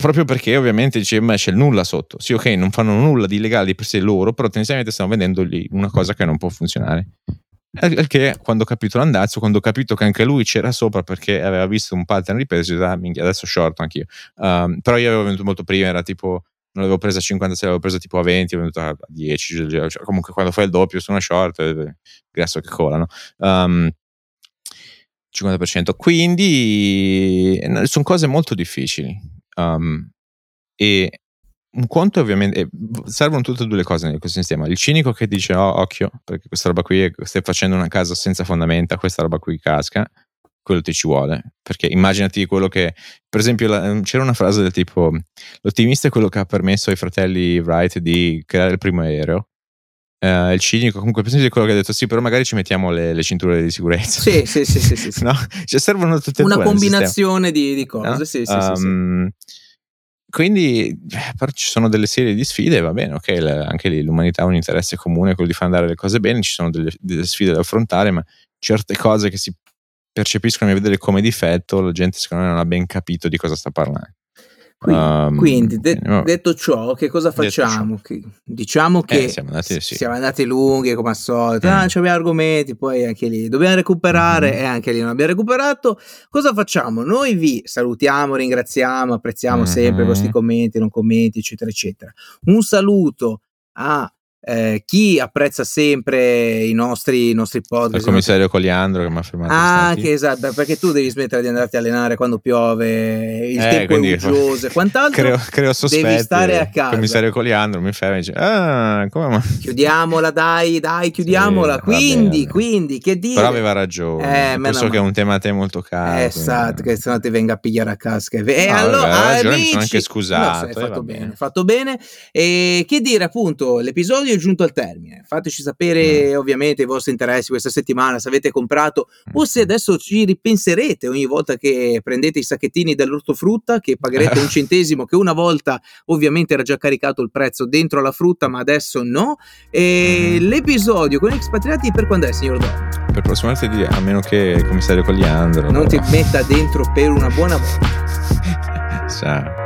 Proprio perché ovviamente dice, ma c'è il nulla sotto. Sì, ok, non fanno nulla di illegale per sé loro, però tendenzialmente stanno vendendogli una cosa che non può funzionare. Perché quando ho capito l'andazzo, quando ho capito che anche lui c'era sopra perché aveva visto un pattern ripreso, ah, adesso short anch'io. Um, però io avevo venduto molto prima, era tipo non l'avevo presa a 56, l'avevo presa tipo a 20, ho venduto a 10, cioè, comunque quando fai il doppio su una short, eh, grasso che cola, no? Um, 50%. Quindi eh, sono cose molto difficili. Um, e un conto ovviamente servono tutte e due le cose nel sistema. Il cinico che dice oh, occhio, perché questa roba qui stai facendo una casa senza fondamenta, questa roba qui casca quello ti ci vuole. Perché immaginati quello che, per esempio, la, ehm, c'era una frase del tipo: l'ottimista è quello che ha permesso ai fratelli Wright di creare il primo aereo. Uh, il cinico, comunque, per esempio, quello che ha detto: sì, però magari ci mettiamo le, le cinture di sicurezza. Sì, sì, sì. sì, sì, no? Cioè, servono tutte e Una due. Una combinazione di, di, cose, no? sì, sì, um, sì, ehm, Quindi, eh, però ci sono delle serie di sfide, va bene, ok, la, anche lì l'umanità ha un interesse comune, quello di far andare le cose bene, ci sono delle, delle sfide da affrontare, ma certe cose che si percepiscono e vedere come difetto, la gente secondo me non ha ben capito di cosa sta parlando. Quindi, um, quindi de- no. detto ciò, che cosa facciamo? Che, diciamo che eh, siamo, andati, sì. siamo, andati, lunghi come al solito, mm. ah, abbiamo argomenti, poi anche lì dobbiamo recuperare mm-hmm. e anche lì non abbiamo recuperato. Cosa facciamo? Noi vi salutiamo, ringraziamo, apprezziamo mm-hmm. sempre i vostri commenti, non commenti, eccetera, eccetera. Un saluto a eh, chi apprezza sempre i nostri, i nostri podcast. Il commissario Coliandro che mi ha fermato. Ah, che esatto, perché tu devi smettere di andarti a allenare quando piove, il eh, tempo è uggioso e quant'altro. Creo, creo sospetti. Devi stare a casa. Il commissario Coliandro mi ferma e dice, ah, come mai? Chiudiamola, dai, dai, chiudiamola. Sì, quindi, quindi, che dire? Però aveva ragione. Eh, so che è un tema a te molto caro. Esatto, che se no ti venga a pigliare a casca. E no, allora, vabbè, amici, mi sono anche scusato. No, hai fatto bene, bene, fatto bene. E che dire, appunto, l'episodio è giunto al termine. Fateci sapere mm. ovviamente i vostri interessi questa settimana, se avete comprato o se adesso ci ripenserete ogni volta che prendete i sacchettini dell'ortofrutta, che pagherete un centesimo, che una volta ovviamente era già caricato il prezzo dentro la frutta, ma adesso no. E mm. l'episodio con expatriati per quando è, signor Don? Per prossimo martedì, a meno che il commissario Cogliandro non ti metta dentro per una buona volta. Ciao.